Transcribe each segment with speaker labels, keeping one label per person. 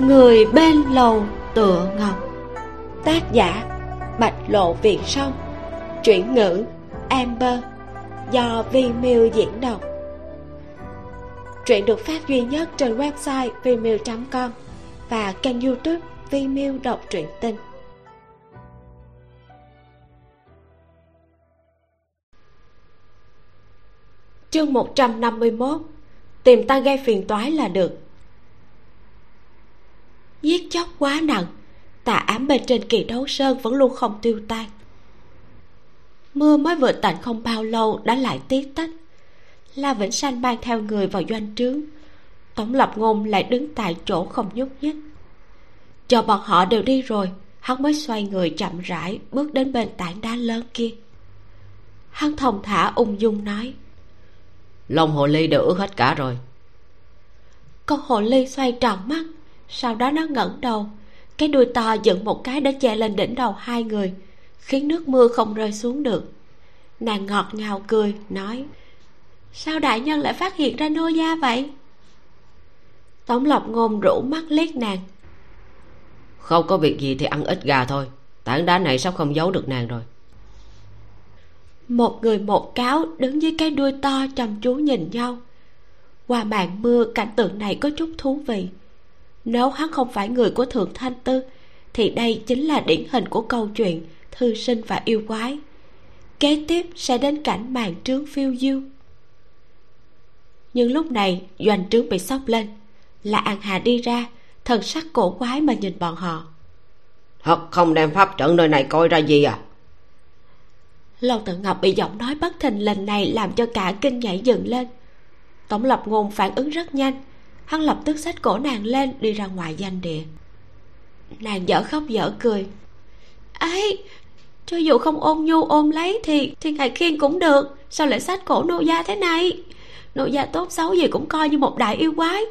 Speaker 1: người bên lầu tựa ngọc. Tác giả, bạch lộ việt sông chuyển ngữ, amber. Do vi miu diễn đọc. Truyện được phát duy nhất trên website vimeo.com và kênh youtube Vimeo đọc truyện Tình. Chương 151 tìm ta gây phiền toái là được. Giết chóc quá nặng, tà ám bên trên kỳ đấu sơn vẫn luôn không tiêu tan. Mưa mới vừa tạnh không bao lâu đã lại tí tách. La vĩnh sanh mang theo người vào doanh trướng. Tổng lập ngôn lại đứng tại chỗ không nhúc nhích. Chờ bọn họ đều đi rồi, hắn mới xoay người chậm rãi bước đến bên tảng đá lớn kia. Hắn thông thả ung dung nói
Speaker 2: lông hồ ly đều ướt hết cả rồi.
Speaker 1: Con hồ ly xoay tròn mắt sau đó nó ngẩng đầu. Cái đuôi to dựng một cái để che lên đỉnh đầu hai người khiến nước mưa không rơi xuống được. Nàng ngọt ngào cười nói sao đại nhân lại phát hiện ra nô gia vậy? Tống lộc ngôn rủ mắt liếc nàng.
Speaker 2: Không có việc gì thì ăn ít gà thôi tảng đá này sắp không giấu được nàng rồi
Speaker 1: một người một cáo đứng dưới cái đuôi to chăm chú nhìn nhau. Qua màn mưa, cảnh tượng này có chút thú vị. Nếu hắn không phải người của thượng thanh tư, thì đây chính là điển hình của câu chuyện thư sinh và yêu quái. Kế tiếp sẽ đến cảnh màn trướng phiêu diêu. Nhưng lúc này, doanh trướng bị sốc lên. Là an hà đi ra, thần sắc cổ quái mà nhìn bọn họ.
Speaker 2: Thật không đem pháp trận nơi này coi ra gì à?
Speaker 1: Lâu tự ngọc bị giọng nói bất thình lình này làm cho cả kinh nhảy dựng lên. Tổng lập ngôn phản ứng rất nhanh. Hắn lập tức xách cổ nàng lên đi ra ngoài danh địa. Nàng dở khóc dở cười. Ấy cho dù không ôm nhu ôm lấy thì thì ngài khiên cũng được. Sao lại xách cổ nô gia thế này? Nô gia tốt xấu gì cũng coi như một đại yêu quái.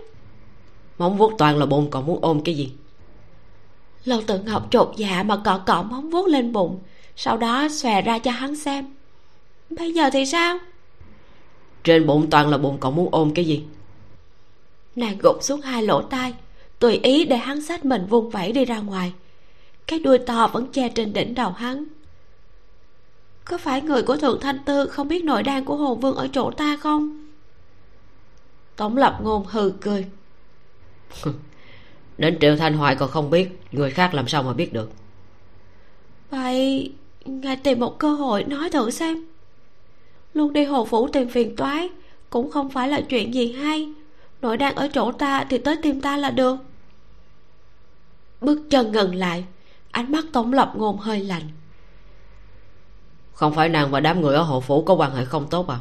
Speaker 2: Móng vuốt toàn là bụng còn muốn ôm cái gì?
Speaker 1: Lâu tự ngọc trột dạ mà cọ cọ móng vuốt lên bụng sau đó xòe ra cho hắn xem. Bây giờ thì sao?
Speaker 2: Trên bụng toàn là bụng còn muốn ôm cái gì?
Speaker 1: Nàng gục xuống hai lỗ tai tùy ý để hắn xách mình vung vẩy đi ra ngoài. Cái đuôi to vẫn che trên đỉnh đầu hắn. Có phải người của thượng thanh tư không biết nội đan của hồ vương ở chỗ ta không? Tổng lập ngôn hừ cười.
Speaker 2: đến triệu thanh hoài còn không biết người khác làm sao mà biết được?
Speaker 1: Vậy ngài tìm một cơ hội nói thử xem. Luôn đi hồ phủ tìm phiền toái cũng không phải là chuyện gì hay. Nội đang ở chỗ ta thì tới tìm ta là được. Bước chân ngừng lại ánh mắt tổng lập ngôn hơi lạnh.
Speaker 2: Không phải nàng và đám người ở hộ phủ có quan hệ không tốt à?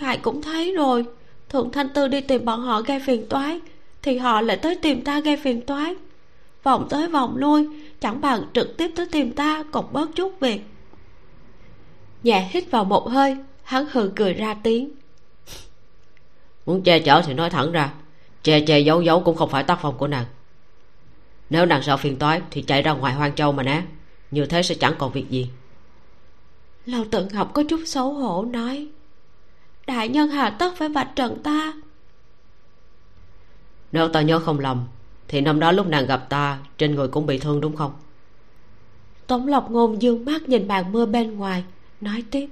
Speaker 1: Ngài cũng thấy rồi. Thượng thanh tư đi tìm bọn họ gây phiền toái thì họ lại tới tìm ta gây phiền toái vòng tới vòng lui chẳng bằng trực tiếp tới tìm ta còn bớt chút việc. Nhẹ hít vào một hơi hắn hừ cười ra tiếng.
Speaker 2: Muốn che chở thì nói thẳng ra che che giấu giấu cũng không phải tác phong của nàng. Nếu nàng sợ phiền toái thì chạy ra ngoài hoang châu mà né như thế sẽ chẳng còn việc gì.
Speaker 1: Lâu tự ngọc có chút xấu hổ nói đại nhân hà tất phải vạch trần ta.
Speaker 2: Nếu ta nhớ không lầm thì năm đó lúc nàng gặp ta trên người cũng bị thương đúng không?
Speaker 1: Tống lộc ngôn dương mắt nhìn màn mưa bên ngoài nói tiếp.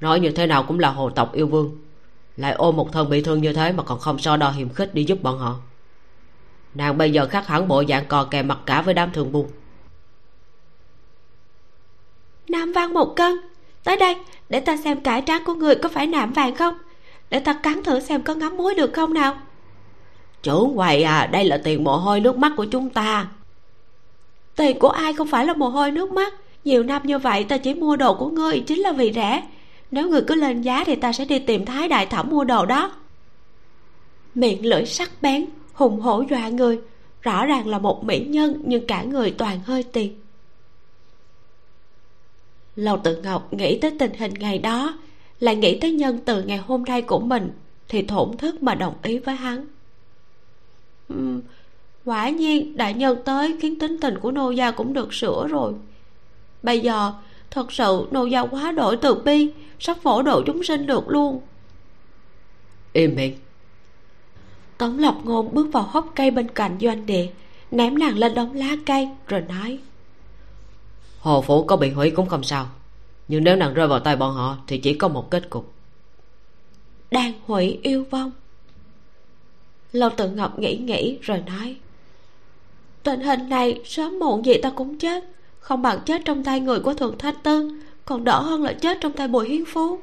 Speaker 2: Nói như thế nào cũng là hồ tộc yêu vương. Lại ôm một thân bị thương như thế mà còn không so đo hiềm khích đi giúp bọn họ. Nàng bây giờ khác hẳn bộ dạng cò kè mặt cả với đám thường buôn.
Speaker 1: Nam vang một cân tới đây để ta xem cải tráng của người có phải nạm vàng không? Để ta cắn thử xem có ngắm muối được không nào
Speaker 2: chủ quầy à đây là tiền mồ hôi nước mắt của chúng ta.
Speaker 1: Tiền của ai không phải là mồ hôi nước mắt? Nhiều năm như vậy, ta chỉ mua đồ của ngươi, chính là vì rẻ. Nếu người cứ lên giá thì ta sẽ đi tìm thái đại thẩm mua đồ đó. Miệng lưỡi sắc bén, hùng hổ dọa người. Rõ ràng là một mỹ nhân, nhưng cả người toàn hơi tiền. Lầu tự ngọc nghĩ tới tình hình ngày đó, lại nghĩ tới nhân từ ngày hôm nay của mình, thì thổn thức mà đồng ý với hắn uhm, quả nhiên đại nhân tới khiến tính tình của nô gia cũng được sửa rồi. Bây giờ thật sự nô gia quá đổi từ bi sắp phổ độ chúng sinh được luôn.
Speaker 2: Im miệng.
Speaker 1: Tống lập ngôn bước vào hốc cây bên cạnh doanh địa ném nàng lên đống lá cây rồi nói.
Speaker 2: Hồ phủ có bị hủy cũng không sao nhưng nếu nàng rơi vào tay bọn họ thì chỉ có một kết cục.
Speaker 1: Đang hủy yêu vong lâu tự ngọc nghĩ nghĩ rồi nói. Tình hình này sớm muộn gì ta cũng chết. Không bằng chết trong tay người của thượng thanh tư, còn đỡ hơn là chết trong tay bùi hiến phú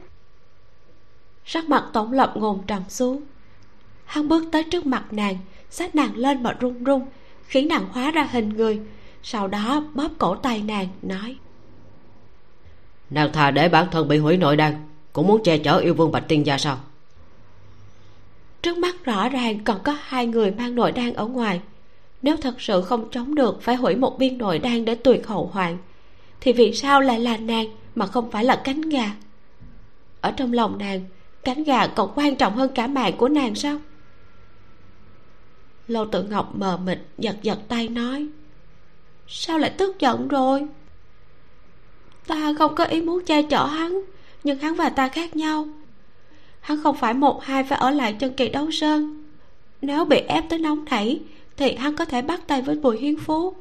Speaker 1: sắc mặt tổng lập ngồn trầm xuống. Hắn bước tới trước mặt nàng, xách nàng lên mà run run, khiến nàng hóa ra hình người. Sau đó bóp cổ tay nàng, nói.
Speaker 2: Nàng thà để bản thân bị hủy nội đan cũng muốn che chở yêu vương bạch tiên gia sao?
Speaker 1: Trước mắt rõ ràng còn có hai người mang nội đan ở ngoài. Nếu thật sự không chống được, phải hủy một viên nội đan để tuyệt hậu hoạn. Thì vì sao lại là nàng mà không phải là cánh gà? Ở trong lòng nàng, cánh gà còn quan trọng hơn cả mạng của nàng sao? Lâu tự ngọc mờ mịt, giật giật tay nói, sao lại tức giận rồi? Ta không có ý muốn che chở hắn, nhưng hắn và ta khác nhau hắn không phải một hai phải ở lại chân kỳ đấu sơn. Nếu bị ép tới nóng nảy, thì hắn có thể bắt tay với bùi hiên phú.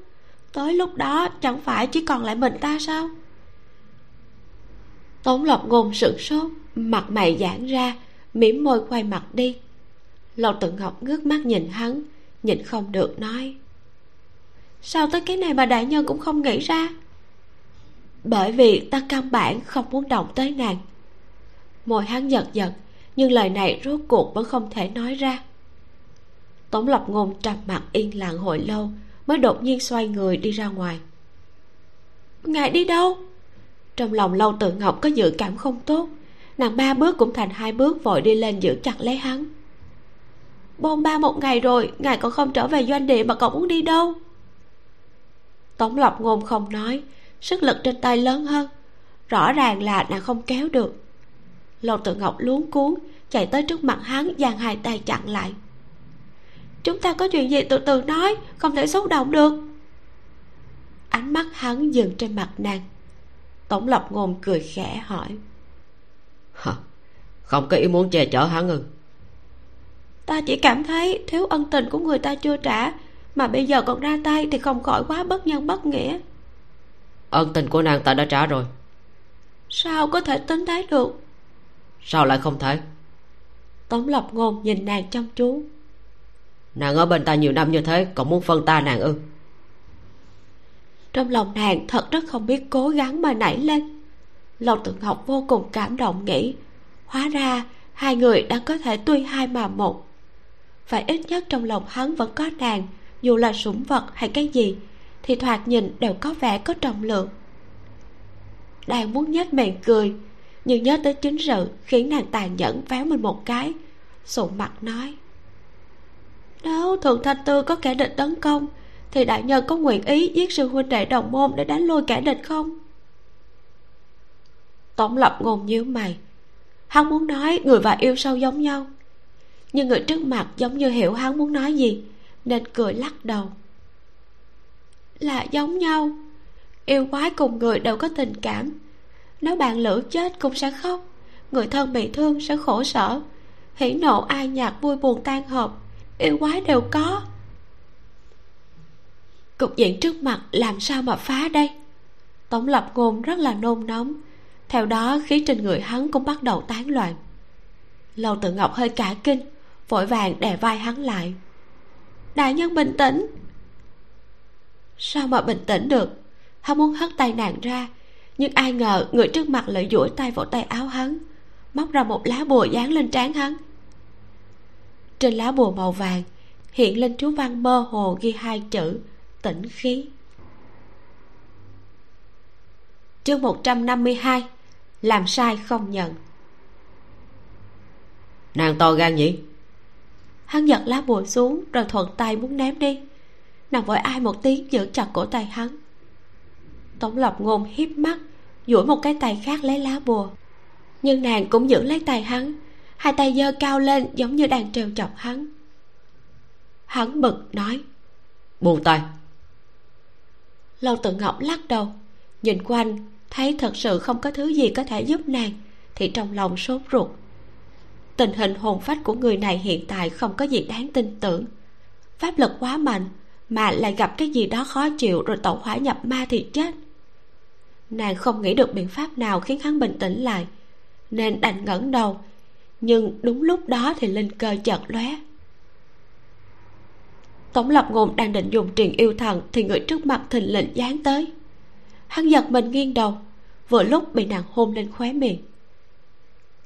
Speaker 1: Tới lúc đó, chẳng phải chỉ còn lại mình ta sao? Tống lộc ngôn sửng sốt, mặt mày giãn ra, mỉm môi quay mặt đi. Lộc tự ngọc ngước mắt nhìn hắn nhìn không được nói. Sao tới cái này mà đại nhân cũng không nghĩ ra? Bởi vì ta căn bản không muốn động tới nàng. Môi hắn giật giật nhưng lời này rốt cuộc vẫn không thể nói ra. Tống lập ngôn trầm mặt yên lặng hồi lâu, mới đột nhiên xoay người đi ra ngoài. Ngài đi đâu? Trong lòng lâu tự ngọc có dự cảm không tốt, nàng ba bước cũng thành hai bước vội đi lên giữ chặt lấy hắn. Bôn ba một ngày rồi, ngài còn không trở về doanh địa mà còn muốn đi đâu? Tống lập ngôn không nói, sức lực trên tay lớn hơn, rõ ràng là nàng không kéo được lâu tự ngọc luống cuốn chạy tới trước mặt hắn giang hai tay chặn lại. Chúng ta có chuyện gì từ từ nói không thể xúc động được. Ánh mắt hắn dừng trên mặt nàng. Tổng lập ngôn cười khẽ hỏi.
Speaker 2: Hả? không có ý muốn che chở hắn ư?
Speaker 1: Ta chỉ cảm thấy thiếu ân tình của người ta chưa trả mà bây giờ còn ra tay thì không khỏi quá bất nhân bất nghĩa.
Speaker 2: Ân tình của nàng ta đã trả rồi.
Speaker 1: Sao có thể tính thế được
Speaker 2: sao lại không thể
Speaker 1: tống lập ngôn nhìn nàng chăm chú.
Speaker 2: Nàng ở bên ta nhiều năm như thế còn muốn phân ta nàng ư?
Speaker 1: Trong lòng nàng thật rất không biết cố gắng mà nảy lên. Lòng tự ngọc vô cùng cảm động nghĩ hóa ra hai người đã có thể tuy hai mà một. Phải ít nhất trong lòng hắn vẫn có nàng dù là sủng vật hay cái gì thì thoạt nhìn đều có vẻ có trọng lượng. Đang muốn nhếch miệng cười nhưng nhớ tới chính sự khiến nàng tàn nhẫn véo mình một cái, sụ mặt nói. Nếu thượng thanh tư có kẻ địch tấn công, thì đại nhân có nguyện ý giết sư huynh đệ đồng môn để đánh lui kẻ địch không? Tổng lập ngôn như mày. Hắn muốn nói người và yêu sâu giống nhau. Nhưng người trước mặt giống như hiểu hắn muốn nói gì, nên cười lắc đầu. Là giống nhau. Yêu quái cùng người đều có tình cảm nếu bạn lữ chết cũng sẽ khóc. Người thân bị thương sẽ khổ sở. Hỉ nộ ai nhạc vui buồn tan hợp yêu quái đều có. Cục diện trước mặt làm sao mà phá đây? Tổng lập ngôn rất là nôn nóng. Theo đó, khí trên người hắn cũng bắt đầu tán loạn. Lâu tự ngọc hơi cả kinh, vội vàng đè vai hắn lại. Đại nhân bình tĩnh. Sao mà bình tĩnh được? Hắn muốn hất tay nàng ra nhưng ai ngờ người trước mặt lại duỗi tay vào tay áo hắn móc ra một lá bùa dán lên trán hắn. Trên lá bùa màu vàng hiện lên chú văn mơ hồ ghi hai chữ tĩnh khí. Chương 152 làm sai không nhận.
Speaker 2: Nàng to gan nhỉ?
Speaker 1: Hắn giật lá bùa xuống rồi thuận tay muốn ném đi. Nàng vội ai một tiếng giữ chặt cổ tay hắn. Tổng lập ngôn hiếp mắt duỗi một cái tay khác lấy lá bùa. Nhưng nàng cũng giữ lấy tay hắn. Hai tay giơ cao lên giống như đang trêu chọc hắn. Hắn bực nói
Speaker 2: buông tay.
Speaker 1: Lâu tự ngọc lắc đầu nhìn quanh thấy thật sự không có thứ gì có thể giúp nàng thì trong lòng sốt ruột. Tình hình hồn phách của người này hiện tại không có gì đáng tin tưởng. Pháp lực quá mạnh mà lại gặp cái gì đó khó chịu rồi tẩu hỏa nhập ma thì chết nàng không nghĩ được biện pháp nào khiến hắn bình tĩnh lại, nên đành ngẩng đầu. Nhưng đúng lúc đó thì linh cơ chợt lóe. Tổng lập ngôn đang định dùng truyền yêu thần thì người trước mặt thình lình dán tới. Hắn giật mình nghiêng đầu, vừa lúc bị nàng hôn lên khóe miệng.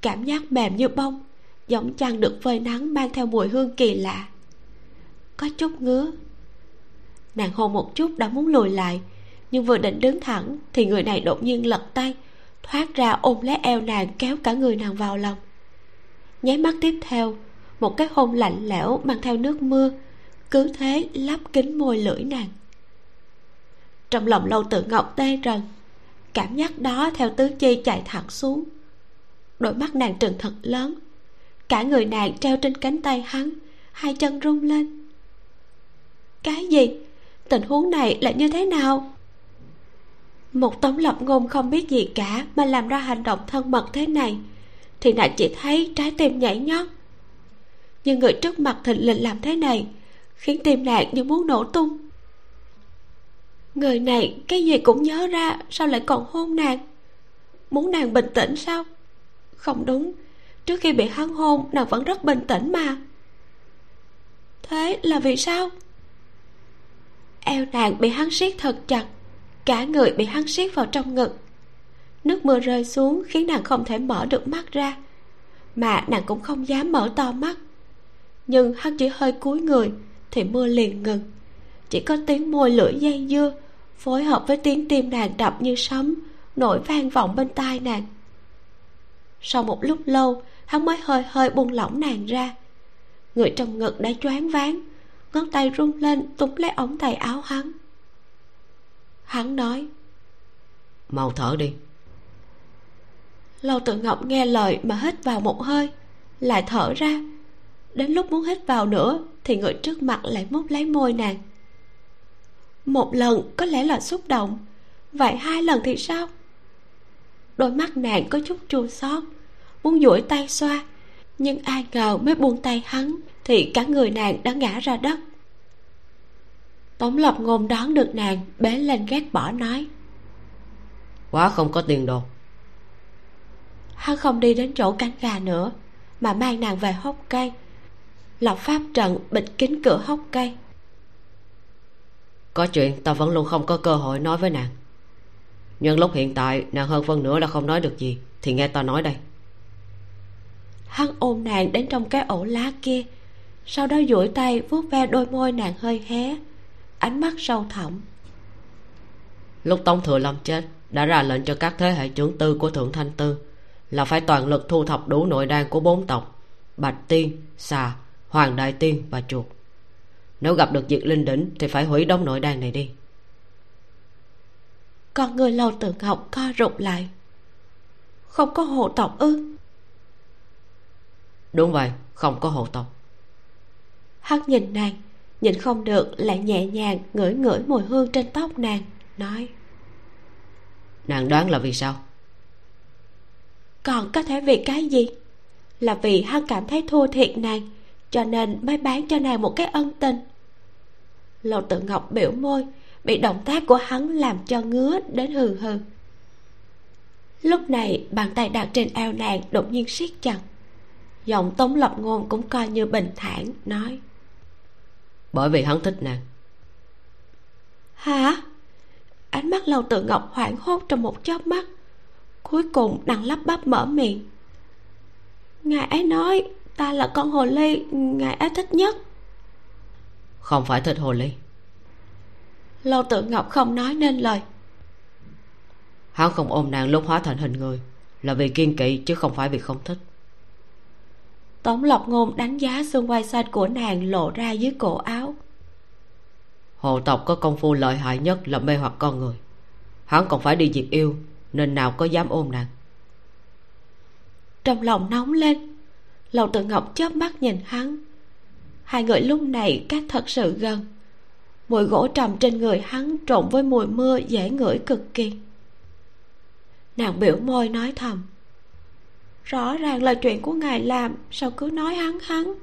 Speaker 1: Cảm giác mềm như bông, giống chăn được phơi nắng mang theo mùi hương kỳ lạ. Có chút ngứa. Nàng hôn một chút đã muốn lùi lại nhưng vừa định đứng thẳng, thì người này đột nhiên lật tay, thoát ra ôm lấy eo nàng kéo cả người nàng vào lòng. Nháy mắt tiếp theo, một cái hôn lạnh lẽo mang theo nước mưa, cứ thế lắp kính môi lưỡi nàng. Trong lòng lâu tự ngọc tê rần, cảm giác đó theo tứ chi chạy thẳng xuống. Đôi mắt nàng trừng thật lớn, cả người nàng treo trên cánh tay hắn, hai chân rung lên. Cái gì? Tình huống này là như thế nào? Một tống lập ngôn không biết gì cả mà làm ra hành động thân mật thế này. Thì nàng chỉ thấy trái tim nhảy nhót. Nhưng người trước mặt thịnh lình làm thế này, khiến tim nàng như muốn nổ tung. Người này, cái gì cũng nhớ ra, sao lại còn hôn nàng? Muốn nàng bình tĩnh sao? Không đúng, trước khi bị hắn hôn, nàng vẫn rất bình tĩnh mà. Thế là vì sao? Eo nàng bị hắn siết thật chặt cả người bị hắn siết vào trong ngực. Nước mưa rơi xuống khiến nàng không thể mở được mắt ra, mà nàng cũng không dám mở to mắt. Nhưng hắn chỉ hơi cúi người thì mưa liền ngừng. Chỉ có tiếng môi lưỡi dây dưa phối hợp với tiếng tim nàng đập như sấm, nổi vang vọng bên tai nàng. Sau một lúc lâu, hắn mới hơi hơi buông lỏng nàng ra. Người trong ngực đã choáng váng, ngón tay run lên túm lấy ống tay áo hắn hắn nói
Speaker 2: mau thở đi.
Speaker 1: Lâu tự ngọc nghe lời mà hít vào một hơi lại thở ra. Đến lúc muốn hít vào nữa thì người trước mặt lại mút lấy môi nàng. Một lần có lẽ là xúc động vậy hai lần thì sao? Đôi mắt nàng có chút chua xót muốn duỗi tay xoa nhưng ai ngờ mới buông tay hắn thì cả người nàng đã ngã ra đất tống lập ngôn đón được nàng bế lên ghét bỏ nói.
Speaker 2: Quá không có tiền đồ.
Speaker 1: Hắn không đi đến chỗ cánh gà nữa mà mang nàng về hốc cây. Lập pháp trận bịt kín cửa hốc cây.
Speaker 2: Có chuyện ta vẫn luôn không có cơ hội nói với nàng. Nhưng lúc hiện tại nàng hơn phân nửa là không nói được gì thì nghe ta nói đây.
Speaker 1: Hắn ôm nàng đến trong cái ổ lá kia. Sau đó duỗi tay vuốt ve đôi môi nàng hơi hé ánh mắt sâu thẳm.
Speaker 2: Lúc tống thừa lâm chết đã ra lệnh cho các thế hệ trưởng tư của thượng thanh tư là phải toàn lực thu thập đủ nội đan của bốn tộc bạch tiên xà hoàng đại tiên và chuột. Nếu gặp được diệt linh đỉnh thì phải hủy đống nội đan này đi.
Speaker 1: Con người lâu tự ngọc co rụt lại. Không có hộ tộc ư?
Speaker 2: Đúng vậy không có hộ tộc.
Speaker 1: Hắn nhìn nàng nhìn không được lại nhẹ nhàng ngửi ngửi mùi hương trên tóc nàng nói.
Speaker 2: Nàng đoán là vì sao?
Speaker 1: Còn có thể vì cái gì? Là vì hắn cảm thấy thua thiệt nàng cho nên mới bán cho nàng một cái ân tình. Lầu tự ngọc biểu môi bị động tác của hắn làm cho ngứa đến hừ hừ. Lúc này bàn tay đặt trên eo nàng đột nhiên siết chặt. Giọng tống lập ngôn cũng coi như bình thản nói
Speaker 2: bởi vì hắn thích nàng.
Speaker 1: Hả? Ánh mắt lâu tự ngọc hoảng hốt trong một chớp mắt cuối cùng nàng lắp bắp mở miệng. Ngài ấy nói ta là con hồ ly ngài ấy thích nhất.
Speaker 2: Không phải thích hồ ly.
Speaker 1: Lâu tự ngọc không nói nên lời.
Speaker 2: Hắn không ôm nàng lúc hóa thành hình người là vì kiên kỵ chứ không phải vì không thích
Speaker 1: tống lộc ngôn đánh giá xương quai xanh của nàng lộ ra dưới cổ áo.
Speaker 2: Hồ tộc có công phu lợi hại nhất là mê hoặc con người. Hắn còn phải đi diệt yêu nên nào có dám ôm nàng.
Speaker 1: Trong lòng nóng lên lầu tự ngọc chớp mắt nhìn hắn. Hai người lúc này cách thật sự gần. Mùi gỗ trầm trên người hắn trộn với mùi mưa dễ ngửi cực kỳ. Nàng biểu môi nói thầm rõ ràng là chuyện của ngài làm sao cứ nói hắn hắn?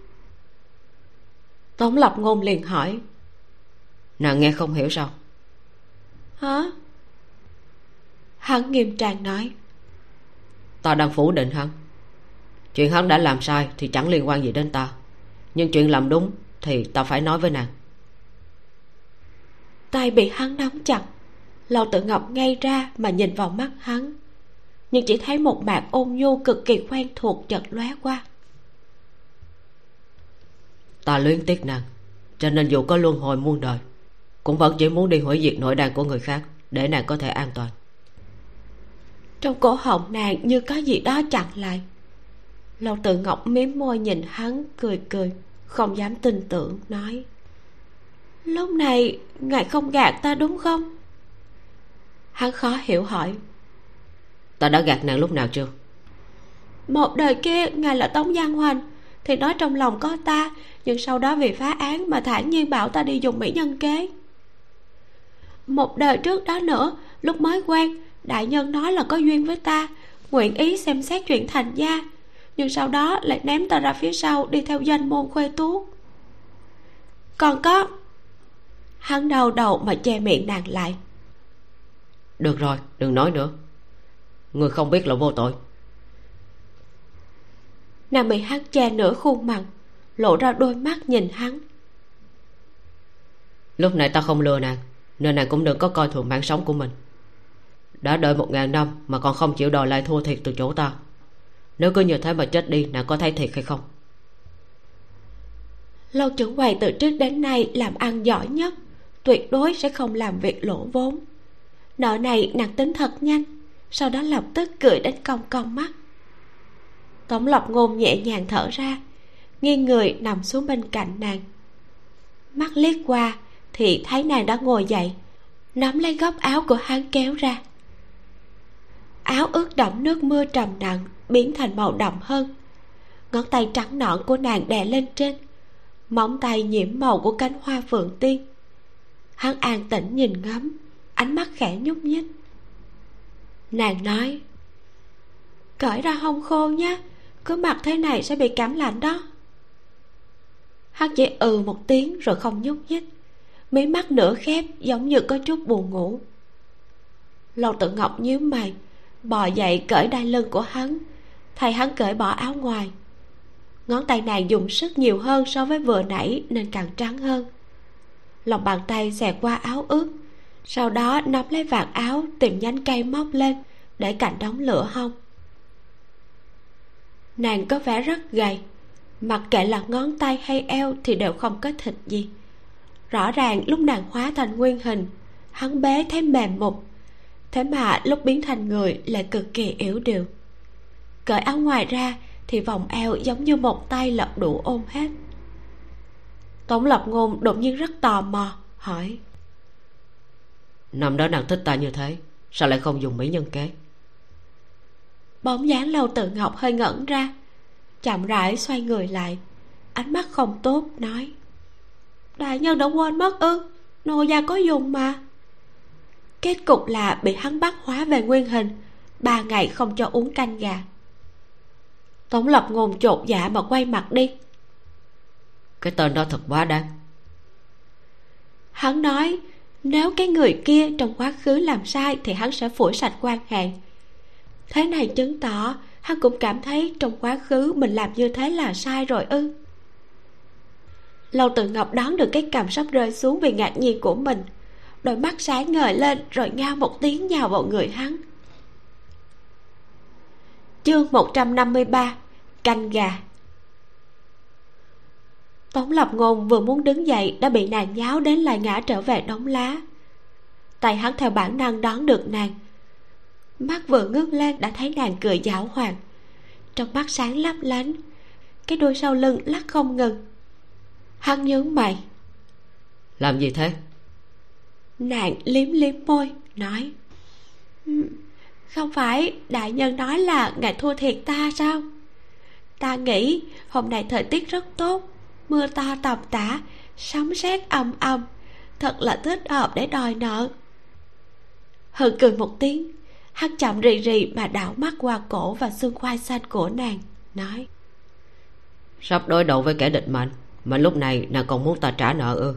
Speaker 1: Tống lập ngôn liền hỏi.
Speaker 2: Nàng nghe không hiểu sao?
Speaker 1: Hả? Hắn nghiêm trang nói.
Speaker 2: Ta đang phủ định hắn. Chuyện hắn đã làm sai thì chẳng liên quan gì đến ta. Nhưng chuyện làm đúng thì ta phải nói với nàng.
Speaker 1: Tay bị hắn nắm chặt lâu tự ngọc ngay ra mà nhìn vào mắt hắn nhưng chỉ thấy một mạc ôn nhu cực kỳ quen thuộc chợt lóe qua.
Speaker 2: Ta luyến tiếc nàng cho nên dù có luân hồi muôn đời cũng vẫn chỉ muốn đi hủy diệt nội đàn của người khác để nàng có thể an toàn.
Speaker 1: Trong cổ họng nàng như có gì đó chặn lại. Lâu tự ngọc miếm môi nhìn hắn cười cười không dám tin tưởng nói lúc này ngài không gạt ta đúng không? Hắn khó hiểu hỏi
Speaker 2: ta đã gạt nàng lúc nào chưa?
Speaker 1: Một đời kia ngài là tống giang hoành. Thì nói trong lòng có ta nhưng sau đó vì phá án mà thản nhiên bảo ta đi dùng mỹ nhân kế. Một đời trước đó nữa lúc mới quen đại nhân nói là có duyên với ta nguyện ý xem xét chuyện thành gia. Nhưng sau đó lại ném ta ra phía sau đi theo danh môn khuê tú. Còn có hắn đau đầu mà che miệng nàng lại.
Speaker 2: Được rồi đừng nói nữa người không biết là vô tội.
Speaker 1: Nàng bị hắn che nửa khuôn mặt lộ ra đôi mắt nhìn hắn.
Speaker 2: Lúc này ta không lừa nàng nên nàng cũng đừng có coi thường mạng sống của mình. Đã đợi một ngàn năm mà còn không chịu đòi lại thua thiệt từ chỗ ta. Nếu cứ như thế mà chết đi nàng có thấy thiệt hay không?
Speaker 1: Lâu trưởng quầy từ trước đến nay làm ăn giỏi nhất tuyệt đối sẽ không làm việc lỗ vốn. Nợ này nàng tính thật nhanh sau đó lập tức cười đến cong cong mắt. Tổng lộc ngôn nhẹ nhàng thở ra, nghiêng người nằm xuống bên cạnh nàng. Mắt liếc qua thì thấy nàng đã ngồi dậy, nắm lấy góc áo của hắn kéo ra. Áo ướt đẫm nước mưa trầm nặng biến thành màu đậm hơn. Ngón tay trắng nõn của nàng đè lên trên, móng tay nhiễm màu của cánh hoa phượng tiên. Hắn an tĩnh nhìn ngắm, ánh mắt khẽ nhúc nhích nàng nói, cởi ra hông khô nhé, cứ mặc thế này sẽ bị cảm lạnh đó. Hắn chỉ ừ một tiếng rồi không nhúc nhích. Mí mắt nửa khép giống như có chút buồn ngủ. Lâu tự ngọc nhíu mày, bò dậy cởi đai lưng của hắn. Thầy hắn cởi bỏ áo ngoài. Ngón tay nàng dùng sức nhiều hơn so với vừa nãy nên càng trắng hơn. Lòng bàn tay xẹt qua áo ướt sau đó, nắm lấy vạt áo, tìm nhánh cây móc lên, để cạnh đóng lửa hông. Nàng có vẻ rất gầy, mặc kệ là ngón tay hay eo thì đều không có thịt gì. Rõ ràng, lúc nàng hóa thành nguyên hình, hắn bế thấy mềm mục thế mà lúc biến thành người lại cực kỳ yếu điều cởi áo ngoài ra thì vòng eo giống như một tay lật đủ ôm hết. Tổng lập ngôn đột nhiên rất tò mò, hỏi
Speaker 2: năm đó nàng thích ta như thế sao lại không dùng mỹ nhân kế?
Speaker 1: Bóng dáng lâu tự ngọc hơi ngẩn ra chậm rãi xoay người lại ánh mắt không tốt nói đại nhân đã quên mất ư nô gia có dùng mà. Kết cục là bị hắn bắt hóa về nguyên hình ba ngày không cho uống canh gà. Tổng lập ngôn chột dạ mà quay mặt đi.
Speaker 2: Cái tên đó thật quá đáng.
Speaker 1: Hắn nói nếu cái người kia trong quá khứ làm sai thì hắn sẽ phủi sạch quan hệ. Thế này chứng tỏ, hắn cũng cảm thấy trong quá khứ mình làm như thế là sai rồi ư. Lâu tự ngọc đón được cái cảm sắp rơi xuống vì ngạc nhiên của mình. Đôi mắt sáng ngời lên rồi ngao một tiếng nhào vào người hắn. Chương 153 canh gà tống lập ngôn vừa muốn đứng dậy đã bị nàng nháo đến lại ngã trở về đống lá. Tay hắn theo bản năng đón được nàng. Mắt vừa ngước lên đã thấy nàng cười giảo hoạt. Trong mắt sáng lấp lánh cái đuôi sau lưng lắc không ngừng. Hắn nhướng mày.
Speaker 2: Làm gì thế?
Speaker 1: Nàng liếm liếm môi nói. Không phải đại nhân nói là ngài thua thiệt ta sao? Ta nghĩ hôm nay thời tiết rất tốt mưa to tầm tã sấm sét ầm ầm. Thật là thích hợp để đòi nợ. Hừ cười một tiếng hắn chậm rì rì mà đảo mắt qua cổ và xương khoai xanh của nàng nói.
Speaker 2: Sắp đối đầu với kẻ địch mạnh mà lúc này nàng còn muốn ta trả nợ ư?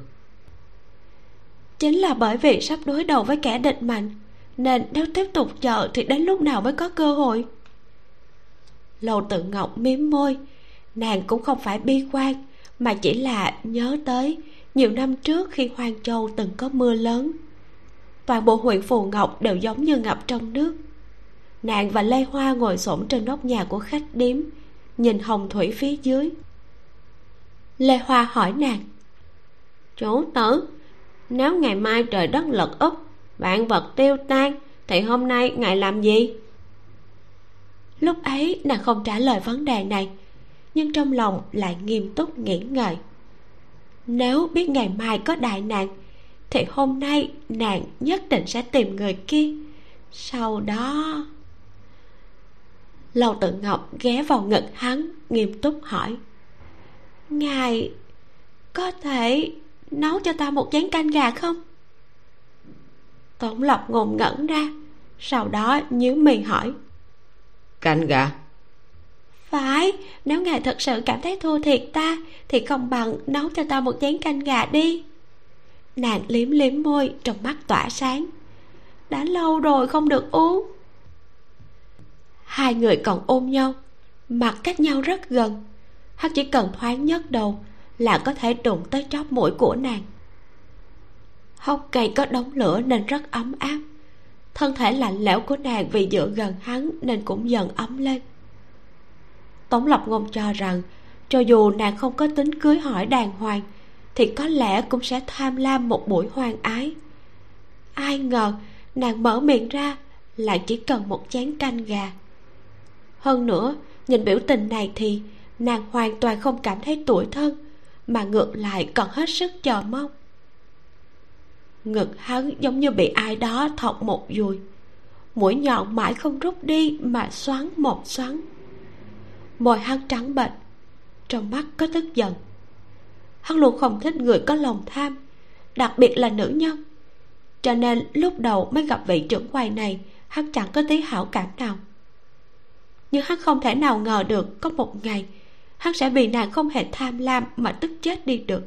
Speaker 1: Chính là bởi vì sắp đối đầu với kẻ địch mạnh nên nếu tiếp tục chờ thì đến lúc nào mới có cơ hội? Lâu tự ngọc miếm môi nàng cũng không phải bi quan mà chỉ là nhớ tới nhiều năm trước khi hoang châu từng có mưa lớn. Toàn bộ huyện phù ngọc đều giống như ngập trong nước. Nàng và lê hoa ngồi xổm trên nóc nhà của khách điếm, nhìn hồng thủy phía dưới. Lê hoa hỏi nàng, chủ tử, nếu ngày mai trời đất lật úp, vạn vật tiêu tan, thì hôm nay ngài làm gì? Lúc ấy nàng không trả lời vấn đề này nhưng trong lòng lại nghiêm túc nghĩ ngợi. Nếu biết ngày mai có đại nạn, thì hôm nay nàng nhất định sẽ tìm người kia. Sau đó lâu tự ngọc ghé vào ngực hắn, nghiêm túc hỏi, ngài có thể nấu cho ta một chén canh gà không? Tổng lộc ngồn ngẩn ra, sau đó nhíu mày hỏi,
Speaker 2: canh gà?
Speaker 1: Phải. Nếu ngài thật sự cảm thấy thua thiệt ta, thì không bằng nấu cho ta một chén canh gà đi. Nàng liếm liếm môi, trong mắt tỏa sáng. Đã lâu rồi không được uống. Hai người còn ôm nhau, mặt cách nhau rất gần. Hắn chỉ cần thoáng nhấc đầu là có thể đụng tới chóp mũi của nàng. Hốc cây có đống lửa nên rất ấm áp. Thân thể lạnh lẽo của nàng vì dựa gần hắn nên cũng dần ấm lên tống lập ngôn cho rằng, cho dù nàng không có tính cưới hỏi đàng hoàng, thì có lẽ cũng sẽ tham lam một buổi hoang ái. Ai ngờ, nàng mở miệng ra, lại chỉ cần một chén canh gà. Hơn nữa, nhìn biểu tình này thì, nàng hoàn toàn không cảm thấy tuổi thân, mà ngược lại còn hết sức chờ mong. Ngực hắn giống như bị ai đó thọc một dùi. Mũi nhọn mãi không rút đi mà xoắn một xoắn môi hắn trắng bệch, trong mắt có tức giận. Hắn luôn không thích người có lòng tham, đặc biệt là nữ nhân. Cho nên lúc đầu mới gặp vị trưởng quầy này, hắn chẳng có tí hảo cảm nào. Nhưng hắn không thể nào ngờ được có một ngày, hắn sẽ vì nàng không hề tham lam mà tức chết đi được.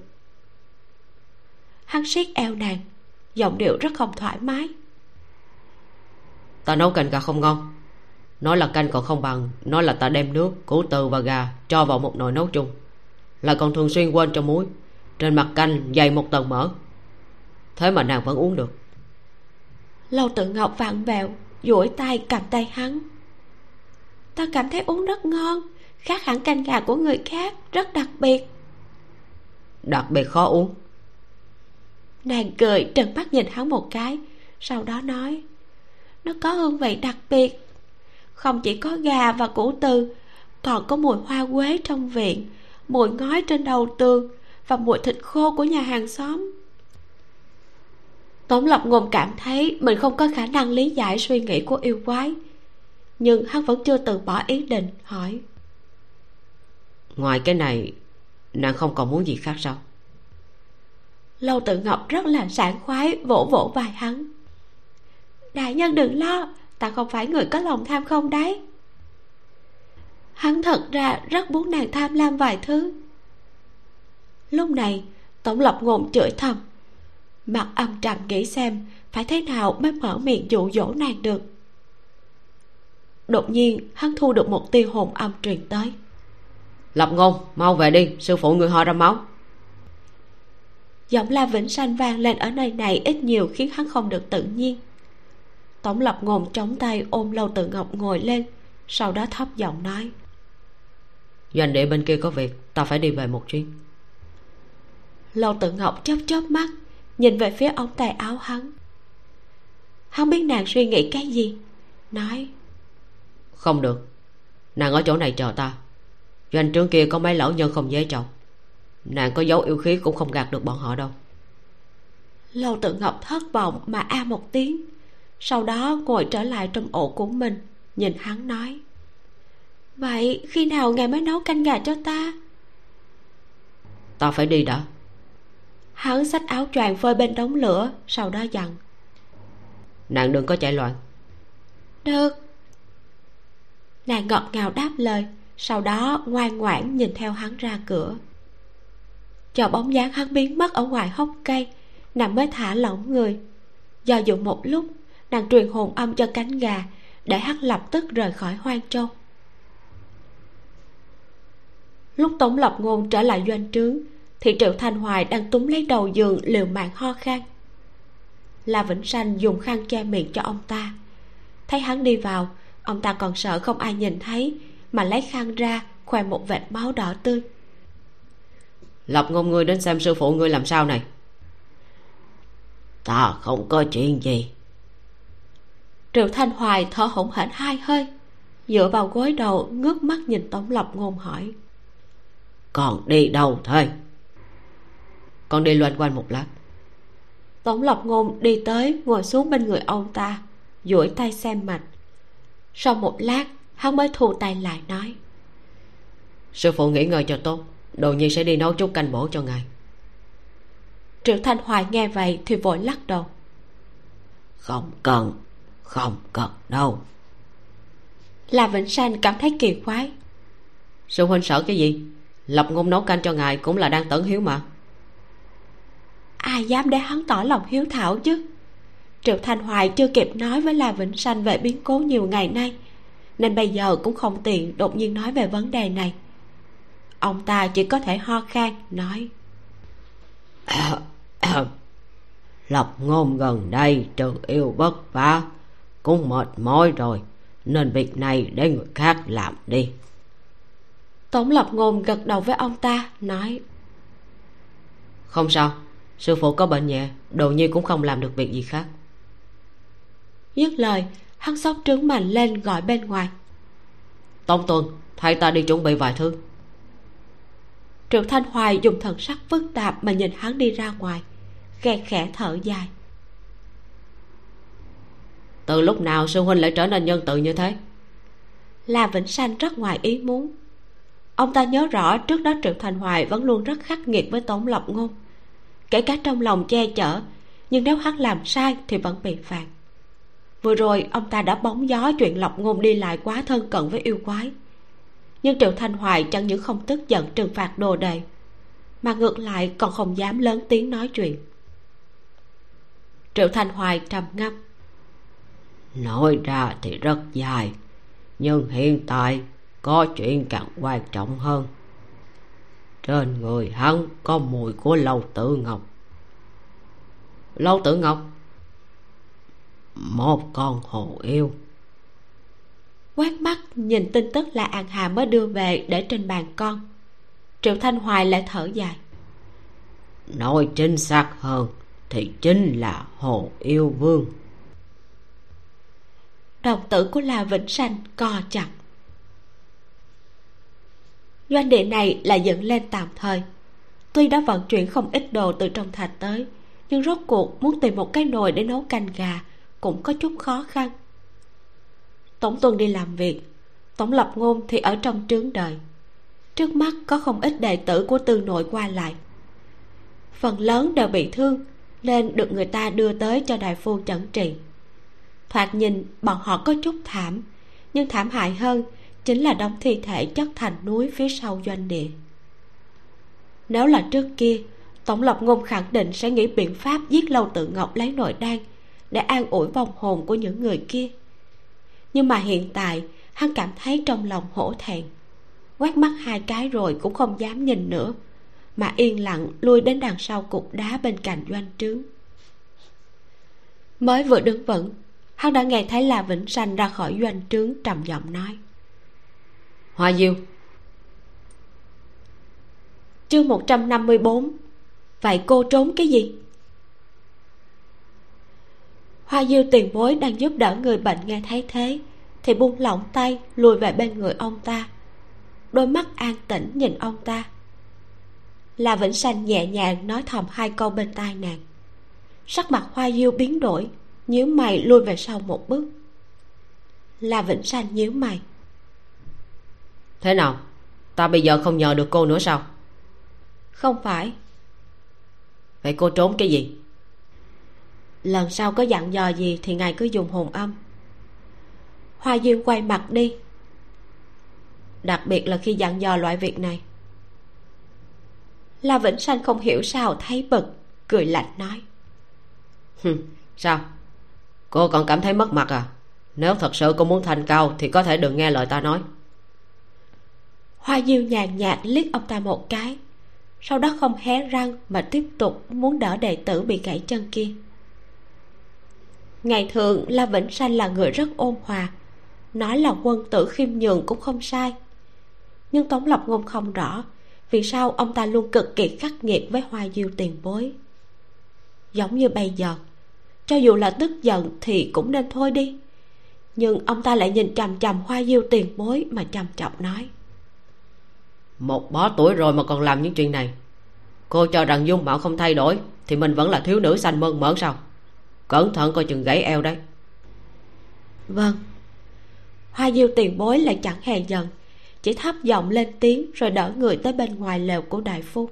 Speaker 1: Hắn siết eo nàng, giọng điệu rất không thoải mái.
Speaker 2: Ta nấu canh gà không ngon nói là canh còn không bằng nói là ta đem nước củ từ và gà cho vào một nồi nấu chung. Là còn thường xuyên quên cho muối. Trên mặt canh dày một tầng mỡ. Thế mà nàng vẫn uống được.
Speaker 1: Lâu tự ngọc vặn vẹo duỗi tay cầm tay hắn. Ta cảm thấy uống rất ngon khác hẳn canh gà của người khác rất đặc biệt.
Speaker 2: Đặc biệt khó uống.
Speaker 1: Nàng cười trừng mắt nhìn hắn một cái sau đó nói nó có hương vị đặc biệt không chỉ có gà và củ từ còn có mùi hoa quế trong viện mùi ngói trên đầu tường và mùi thịt khô của nhà hàng xóm. Tống lập ngôn cảm thấy mình không có khả năng lý giải suy nghĩ của yêu quái nhưng hắn vẫn chưa từ bỏ ý định hỏi.
Speaker 2: Ngoài cái này nàng không còn muốn gì khác sao?
Speaker 1: Lâu tự ngọc rất là sảng khoái vỗ vỗ vai hắn. Đại nhân đừng lo ta không phải người có lòng tham không đấy? Hắn thật ra rất muốn nàng tham lam vài thứ. Lúc này tổng lập ngôn chửi thầm. Mặt âm trầm nghĩ xem phải thế nào mới mở miệng dụ dỗ nàng được? Đột nhiên hắn thu được một tia hồn âm truyền tới.
Speaker 2: Lập ngôn mau về đi sư phụ người họ ra máu.
Speaker 1: Giọng la vĩnh sanh vang lên ở nơi này ít nhiều khiến hắn không được tự nhiên tổng lập ngôn chống tay ôm lâu tự ngọc ngồi lên sau đó thấp giọng nói.
Speaker 2: Doanh địa bên kia có việc ta phải đi về một chuyến.
Speaker 1: Lâu tự ngọc chớp chớp mắt nhìn về phía ống tay áo hắn. Hắn biết nàng suy nghĩ cái gì nói.
Speaker 2: Không được nàng ở chỗ này chờ ta. Doanh trướng kia có mấy lão nhân không dễ chọc nàng có dấu yêu khí cũng không gạt được bọn họ đâu.
Speaker 1: Lâu tự ngọc thất vọng mà a một tiếng sau đó ngồi trở lại trong ổ của mình nhìn hắn nói. Vậy khi nào ngài mới nấu canh gà cho ta?
Speaker 2: Ta phải đi đã.
Speaker 1: Hắn xách áo choàng phơi bên đống lửa sau đó dặn.
Speaker 2: Nàng đừng có chạy loạn.
Speaker 1: Được. Nàng ngọt ngào đáp lời sau đó ngoan ngoãn nhìn theo hắn ra cửa. Chờ bóng dáng hắn biến mất ở ngoài hốc cây nàng mới thả lỏng người. Do dự một lúc nàng truyền hồn âm cho cánh gà, để hắn lập tức rời khỏi hoang châu. Lúc tống lập ngôn trở lại doanh trướng, thì triệu thanh hoài đang túm lấy đầu giường liều mạng ho khan. La vĩnh sanh dùng khăn che miệng cho ông ta. Thấy hắn đi vào, ông ta còn sợ không ai nhìn thấy, mà lấy khăn ra, khoe một vệt máu đỏ tươi.
Speaker 2: Lập ngôn, ngươi đến xem sư phụ ngươi làm sao này?
Speaker 3: Ta không có chuyện gì
Speaker 1: triệu thanh hoài thở hổn hển hai hơi dựa vào gối đầu ngước mắt nhìn tống lập ngôn hỏi.
Speaker 3: Còn đi đâu thôi
Speaker 2: con đi loanh quanh một lát.
Speaker 1: Tống lập ngôn đi tới ngồi xuống bên người ông ta duỗi tay xem mạch sau một lát hắn mới thu tay lại nói.
Speaker 2: Sư phụ nghỉ ngơi cho tốt đồ nhi sẽ đi nấu chút canh bổ cho ngài.
Speaker 1: Triệu thanh hoài nghe vậy thì vội lắc đầu.
Speaker 3: Không cần không cần đâu.
Speaker 1: Là vĩnh sanh cảm thấy kỳ quái.
Speaker 2: Sư huynh sợ cái gì? Lập ngôn nấu canh cho ngài cũng là đang tẩn hiếu mà.
Speaker 1: Ai dám để hắn tỏ lòng hiếu thảo chứ? Triệu thanh hoài chưa kịp nói với la vĩnh sanh về biến cố nhiều ngày nay nên bây giờ cũng không tiện đột nhiên nói về vấn đề này. Ông ta chỉ có thể ho khan nói.
Speaker 3: Lập ngôn gần đây trừ yêu bất vả cũng mệt mỏi rồi nên việc này để người khác làm đi.
Speaker 1: Tống lập ngôn gật đầu với ông ta nói
Speaker 2: không sao sư phụ có bệnh nhẹ đồ nhi cũng không làm được việc gì khác.
Speaker 1: Dứt lời hắn sóc trứng mạnh lên gọi bên ngoài.
Speaker 2: Tống tuân thay ta đi chuẩn bị vài thứ.
Speaker 1: Triệu thanh hoài dùng thần sắc phức tạp mà nhìn hắn đi ra ngoài khe khẽ thở dài
Speaker 2: từ lúc nào sư huynh lại trở nên nhân từ như thế?
Speaker 1: La vĩnh sanh rất ngoài ý muốn. Ông ta nhớ rõ trước đó triệu thành hoài vẫn luôn rất khắc nghiệt với tống lộc ngôn. Kể cả trong lòng che chở, nhưng nếu hắn làm sai thì vẫn bị phạt. Vừa rồi ông ta đã bóng gió chuyện lộc ngôn đi lại quá thân cận với yêu quái. Nhưng triệu thanh hoài chẳng những không tức giận trừng phạt đồ đề mà ngược lại còn không dám lớn tiếng nói chuyện. Triệu thanh hoài trầm ngâm
Speaker 3: nói ra thì rất dài nhưng hiện tại có chuyện càng quan trọng hơn. Trên người hắn có mùi của lâu tử ngọc.
Speaker 2: Lâu tử ngọc?
Speaker 3: Một con hồ yêu.
Speaker 1: Quét mắt nhìn tin tức là an hà mới đưa về để trên bàn con. Triệu thanh hoài lại thở dài.
Speaker 3: Nói chính xác hơn thì chính là hồ yêu vương
Speaker 1: đồng tử của la vĩnh sanh co chặt. Doanh địa này là dựng lên tạm thời. Tuy đã vận chuyển không ít đồ từ trong thạch tới, nhưng rốt cuộc muốn tìm một cái nồi để nấu canh gà cũng có chút khó khăn. Tổng tuần đi làm việc, tổng lập ngôn thì ở trong trướng đời trước mắt có không ít đệ tử của tư nội qua lại. Phần lớn đều bị thương, nên được người ta đưa tới cho đại phu chẩn trị thoạt nhìn, bọn họ có chút thảm, nhưng thảm hại hơn chính là đống thi thể chất thành núi phía sau doanh địa. Nếu là trước kia, tổng lập ngôn khẳng định sẽ nghĩ biện pháp giết lâu tự ngọc lấy nội đan để an ủi vong hồn của những người kia. Nhưng mà hiện tại, hắn cảm thấy trong lòng hổ thẹn, quét mắt hai cái rồi cũng không dám nhìn nữa, mà yên lặng lui đến đằng sau cục đá bên cạnh doanh trướng. Mới vừa đứng vững hắn đã nghe thấy là vĩnh sanh ra khỏi doanh trướng trầm giọng nói.
Speaker 2: Hoa diêu.
Speaker 1: Chương một trăm năm mươi bốn. Vậy cô trốn cái gì? Hoa diêu tiền bối đang giúp đỡ người bệnh nghe thấy thế, thì buông lỏng tay, lùi về bên người ông ta. Đôi mắt an tĩnh nhìn ông ta. Là vĩnh sanh nhẹ nhàng nói thầm hai câu bên tai nàng. Sắc mặt hoa diêu biến đổi nhíu mày lui về sau một bước. Là vĩnh sanh nhíu mày.
Speaker 2: Thế nào? Ta bây giờ không nhờ được cô nữa sao?
Speaker 1: Không phải.
Speaker 2: Vậy cô trốn cái gì?
Speaker 1: Lần sau có dặn dò gì thì ngài cứ dùng hồn âm. Hoa diêu quay mặt đi. Đặc biệt là khi dặn dò loại việc này. La vĩnh sanh không hiểu sao thấy bực cười lạnh nói.
Speaker 2: Sao cô còn cảm thấy mất mặt à? Nếu thật sự cô muốn thành cao, thì có thể đừng nghe lời ta nói.
Speaker 1: Hoa diêu nhàn nhạt liếc ông ta một cái. Sau đó không hé răng mà tiếp tục muốn đỡ đệ tử bị gãy chân kia. Ngày thường, la vĩnh sanh là người rất ôn hòa. Nói là quân tử khiêm nhường cũng không sai. Nhưng tống lập ngôn không rõ vì sao ông ta luôn cực kỳ khắc nghiệt với hoa diêu tiền bối. Giống như bây giờ cho dù là tức giận thì cũng nên thôi đi. Nhưng ông ta lại nhìn chằm chằm hoa diêu tiền bối mà trầm trọng nói.
Speaker 2: Một bó tuổi rồi mà còn làm những chuyện này. Cô cho rằng dung mạo không thay đổi thì mình vẫn là thiếu nữ xanh mơn mởn sao? Cẩn thận coi chừng gãy eo đấy.
Speaker 1: Vâng. Hoa diêu tiền bối lại chẳng hề giận chỉ thấp giọng lên tiếng rồi đỡ người tới bên ngoài lều của đại phu.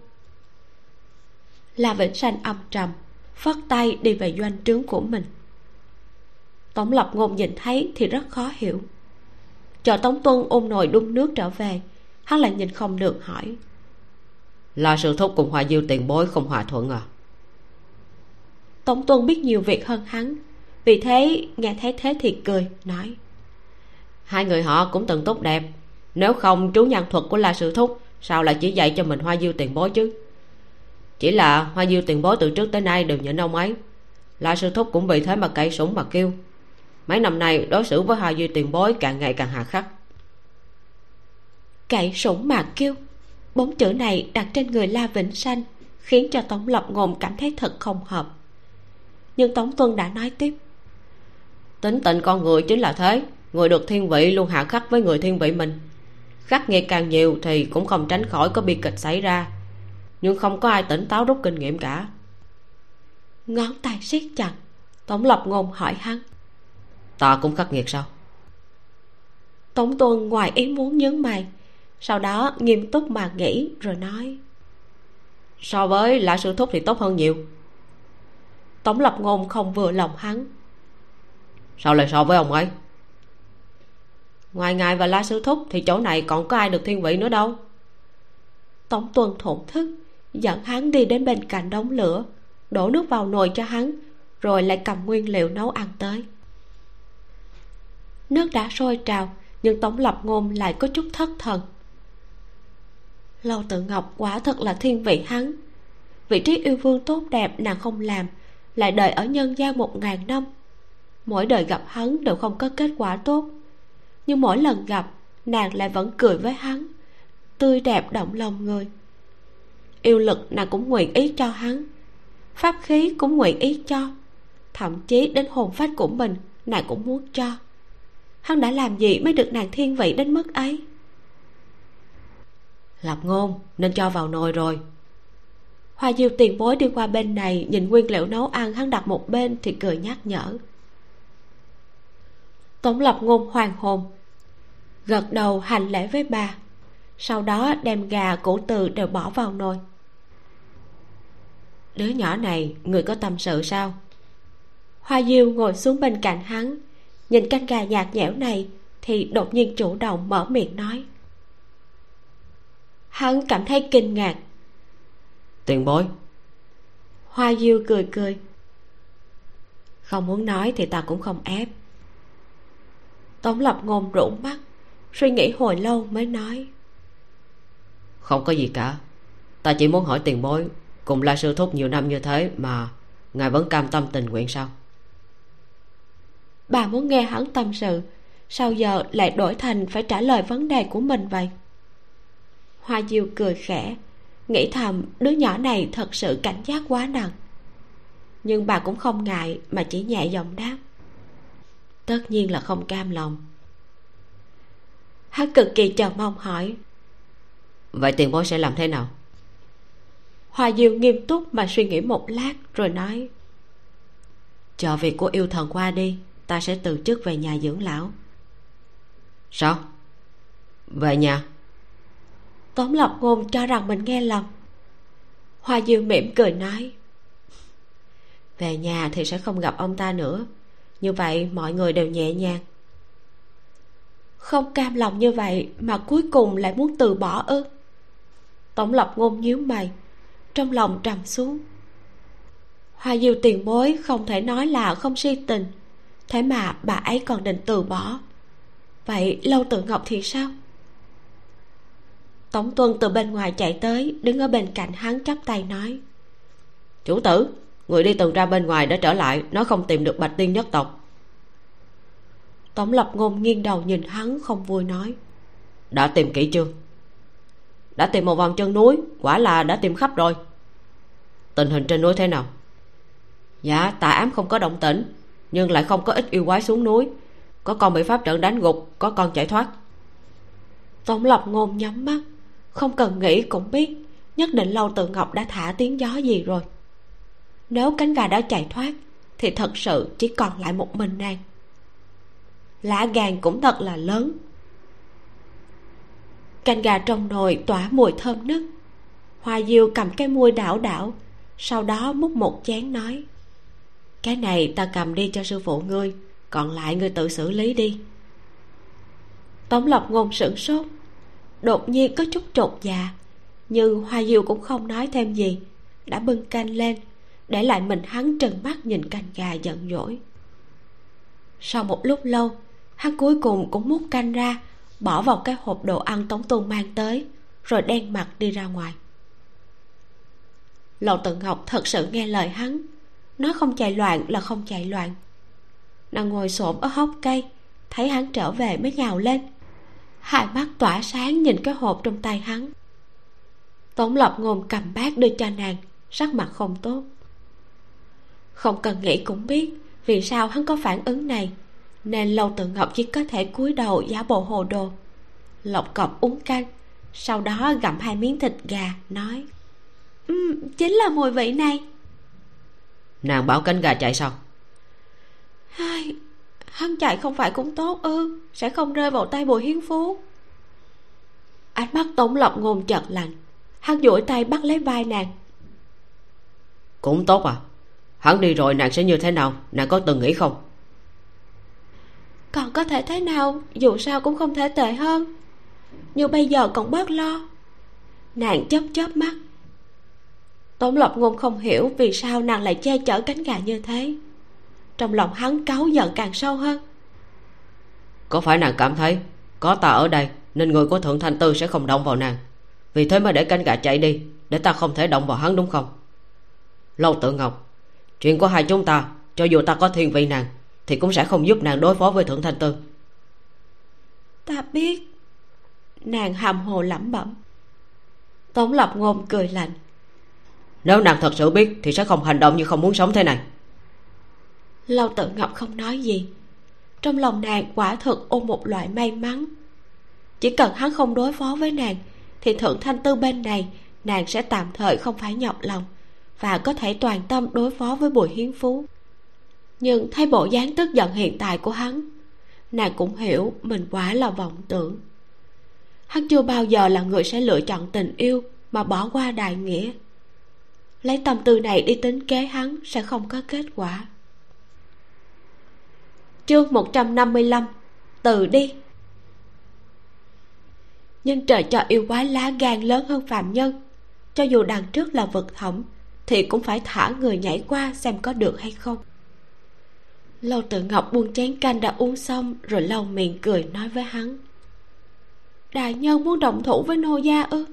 Speaker 1: La vĩnh sanh âm trầm phất tay đi về doanh trướng của mình. Tổng lập ngôn nhìn thấy thì rất khó hiểu. Chờ tống tuân ôm nồi đun nước trở về hắn lại nhìn không được hỏi.
Speaker 2: Là sự thúc cùng hòa diêu tiền bối không hòa thuận à?
Speaker 1: Tống tuân biết nhiều việc hơn hắn vì thế nghe thấy thế thì cười nói.
Speaker 2: Hai người họ cũng từng tốt đẹp. Nếu không chú nhân thuật của la sự thúc sao lại chỉ dạy cho mình hoa diêu tiền bối chứ chỉ là hoa diêu tiền bối từ trước tới nay đều nhịn ông ấy. La sư thúc cũng vì thế mà cậy súng mà kêu. Mấy năm nay đối xử với hoa diêu tiền bối càng ngày càng hà khắc.
Speaker 1: Cậy sủng mà kêu. Bốn chữ này đặt trên người la vĩnh sanh khiến cho tống lập ngôn cảm thấy thật không hợp. Nhưng tống tuân đã nói tiếp.
Speaker 2: Tính tình con người chính là thế. Người được thiên vị luôn hạ khắc với người thiên vị mình. Khắc nghiệt càng nhiều thì cũng không tránh khỏi có bi kịch xảy ra nhưng không có ai tỉnh táo rút kinh nghiệm cả.
Speaker 1: Ngón tay siết chặt, tống lập ngôn hỏi hắn.
Speaker 2: Ta cũng khắc nghiệt sao?
Speaker 1: Tống tuân ngoài ý muốn nhớ mày, sau đó nghiêm túc mà nghĩ rồi nói.
Speaker 2: So với lã sư thúc thì tốt hơn nhiều.
Speaker 1: Tống lập ngôn không vừa lòng hắn.
Speaker 2: Sao lại so với ông ấy? Ngoài ngài và la sư thúc thì chỗ này còn có ai được thiên vị nữa đâu?
Speaker 1: Tống tuân thổn thức dẫn hắn đi đến bên cạnh đống lửa, đổ nước vào nồi cho hắn, rồi lại cầm nguyên liệu nấu ăn tới. Nước đã sôi trào, nhưng tống lập ngôn lại có chút thất thần. Lâu tự ngọc quả thật là thiên vị hắn. Vị trí yêu vương tốt đẹp nàng không làm, lại đợi ở nhân gian một ngàn năm. Mỗi đời gặp hắn đều không có kết quả tốt. Nhưng mỗi lần gặp, nàng lại vẫn cười với hắn, tươi đẹp động lòng người yêu lực nàng cũng nguyện ý cho hắn. Pháp khí cũng nguyện ý cho. Thậm chí đến hồn phách của mình, nàng cũng muốn cho. Hắn đã làm gì mới được nàng thiên vị đến mức ấy?
Speaker 2: Lập ngôn, nên cho vào nồi rồi.
Speaker 1: Hoa diêu tiền bối đi qua bên này, nhìn nguyên liệu nấu ăn hắn đặt một bên thì cười nhắc nhở. Tống lập ngôn hoàng hồn, gật đầu hành lễ với bà, sau đó đem gà củ từ đều bỏ vào nồi
Speaker 2: đứa nhỏ này người có tâm sự sao?
Speaker 1: Hoa diêu ngồi xuống bên cạnh hắn. Nhìn canh gà nhạt nhẽo này thì đột nhiên chủ động mở miệng nói. Hắn cảm thấy kinh ngạc.
Speaker 2: Tiền bối.
Speaker 1: Hoa diêu cười cười. Không muốn nói thì ta cũng không ép. Tống lập ngôn rũ mắt suy nghĩ hồi lâu mới nói.
Speaker 2: Không có gì cả. Ta chỉ muốn hỏi tiền bối cùng la sư thúc nhiều năm như thế mà ngài vẫn cam tâm tình nguyện sao?
Speaker 1: Bà muốn nghe hắn tâm sự sao giờ lại đổi thành phải trả lời vấn đề của mình vậy? Hoa diêu cười khẽ nghĩ thầm đứa nhỏ này thật sự cảnh giác quá nặng. Nhưng bà cũng không ngại mà chỉ nhẹ giọng đáp. Tất nhiên là không cam lòng. Hắn cực kỳ chờ mong hỏi
Speaker 2: vậy tiền bối sẽ làm thế nào
Speaker 1: hòa diệu nghiêm túc mà suy nghĩ một lát rồi nói
Speaker 2: chờ việc của yêu thần qua đi ta sẽ từ chức về nhà dưỡng lão. Sao? Về nhà?
Speaker 1: Tống lập ngôn cho rằng mình nghe lầm. Hoa diệu mỉm cười nói
Speaker 2: về nhà thì sẽ không gặp ông ta nữa. Như vậy mọi người đều nhẹ nhàng.
Speaker 1: Không cam lòng như vậy mà cuối cùng lại muốn từ bỏ ư? Tổng lập ngôn nhíu mày trong lòng trầm xuống. Hoa diêu tiền bối không thể nói là không si tình, thế mà bà ấy còn định từ bỏ. Vậy lâu tự ngọc thì sao? Tống tuân từ bên ngoài chạy tới, đứng ở bên cạnh hắn chắp tay nói,
Speaker 2: chủ tử, người đi từng ra bên ngoài đã trở lại, nó không tìm được bạch tiên nhất tộc.
Speaker 1: Tống lập ngôn nghiêng đầu nhìn hắn không vui nói,
Speaker 2: đã tìm kỹ chưa? Đã tìm một vòng chân núi, quả là đã tìm khắp rồi. Tình hình trên núi thế nào? Dạ tà ám không có động tĩnh, nhưng lại không có ít yêu quái xuống núi. Có con bị pháp trận đánh gục, có con chạy thoát.
Speaker 1: Tổng lập ngôn nhắm mắt, không cần nghĩ cũng biết, nhất định lâu tự ngọc đã thả tiếng gió gì rồi. Nếu cánh gà đã chạy thoát, thì thật sự chỉ còn lại một mình nàng. Lá gàn cũng thật là lớn canh gà trong nồi tỏa mùi thơm nức. Hoa diêu cầm cái muôi đảo đảo, sau đó múc một chén nói, cái này ta cầm đi cho sư phụ ngươi, còn lại ngươi tự xử lý đi. Tống lập ngôn sửng sốt, đột nhiên có chút trột dạ nhưng hoa diêu cũng không nói thêm gì, đã bưng canh lên, để lại mình hắn trừng mắt nhìn canh gà giận dỗi. Sau một lúc lâu, hắn cuối cùng cũng múc canh ra bỏ vào cái hộp đồ ăn tống tôn mang tới, rồi đen mặt đi ra ngoài. Lầu tự ngọc thật sự nghe lời hắn nó không chạy loạn là không chạy loạn. Nàng ngồi xổm ở hốc cây, thấy hắn trở về mới nhào lên. Hai mắt tỏa sáng nhìn cái hộp trong tay hắn. Tống lập ngôn cầm bát đưa cho nàng, sắc mặt không tốt. Không cần nghĩ cũng biết vì sao hắn có phản ứng này nên lâu tự ngọc chỉ có thể cúi đầu giả bộ hồ đồ. Lộc cọc uống canh sau đó gặm hai miếng thịt gà nói um, chính là mùi vị này.
Speaker 2: Nàng bảo cánh gà chạy sao?
Speaker 1: Hai hắn chạy không phải cũng tốt ư sẽ không rơi vào tay bùi hiến phú. Ánh mắt tống lộc ngôn chợt lạnh hắn duỗi tay bắt lấy vai nàng.
Speaker 2: Cũng tốt à hắn đi rồi nàng sẽ như thế nào nàng có từng nghĩ không
Speaker 1: còn có thể thế nào, dù sao cũng không thể tệ hơn. Nhưng bây giờ còn bớt lo. Nàng chớp chớp mắt. Tống lộc ngôn không hiểu vì sao nàng lại che chở cánh gà như thế. Trong lòng hắn cáu giận càng sâu hơn.
Speaker 2: Có phải nàng cảm thấy có ta ở đây nên người của thượng thanh tư sẽ không động vào nàng? Vì thế mới để cánh gà chạy đi, để ta không thể động vào hắn đúng không? Lâu tự ngọc, chuyện của hai chúng ta, cho dù ta có thiên vị nàng thì cũng sẽ không giúp nàng đối phó với thượng thanh tư.
Speaker 1: Ta biết nàng hàm hồ lẩm bẩm. Tống lập ngôn cười lạnh.
Speaker 2: Nếu nàng thật sự biết thì sẽ không hành động như không muốn sống thế này.
Speaker 1: Lâu tự ngọc không nói gì. Trong lòng nàng quả thực ôm một loại may mắn. Chỉ cần hắn không đối phó với nàng thì thượng thanh tư bên này nàng sẽ tạm thời không phải nhọc lòng và có thể toàn tâm đối phó với bùi hiến phú nhưng thấy bộ dáng tức giận hiện tại của hắn, nàng cũng hiểu mình quá là vọng tưởng. Hắn chưa bao giờ là người sẽ lựa chọn tình yêu mà bỏ qua đại nghĩa. Lấy tâm tư này đi tính kế hắn sẽ không có kết quả. Chương 155 từ đi. Nhưng trời cho yêu quái lá gan lớn hơn phạm nhân, cho dù đằng trước là vực thẳm thì cũng phải thả người nhảy qua xem có được hay không lâu tự ngọc buông chén canh đã uống xong, rồi lau miệng cười nói với hắn. Đại nhân muốn động thủ với nô gia ư?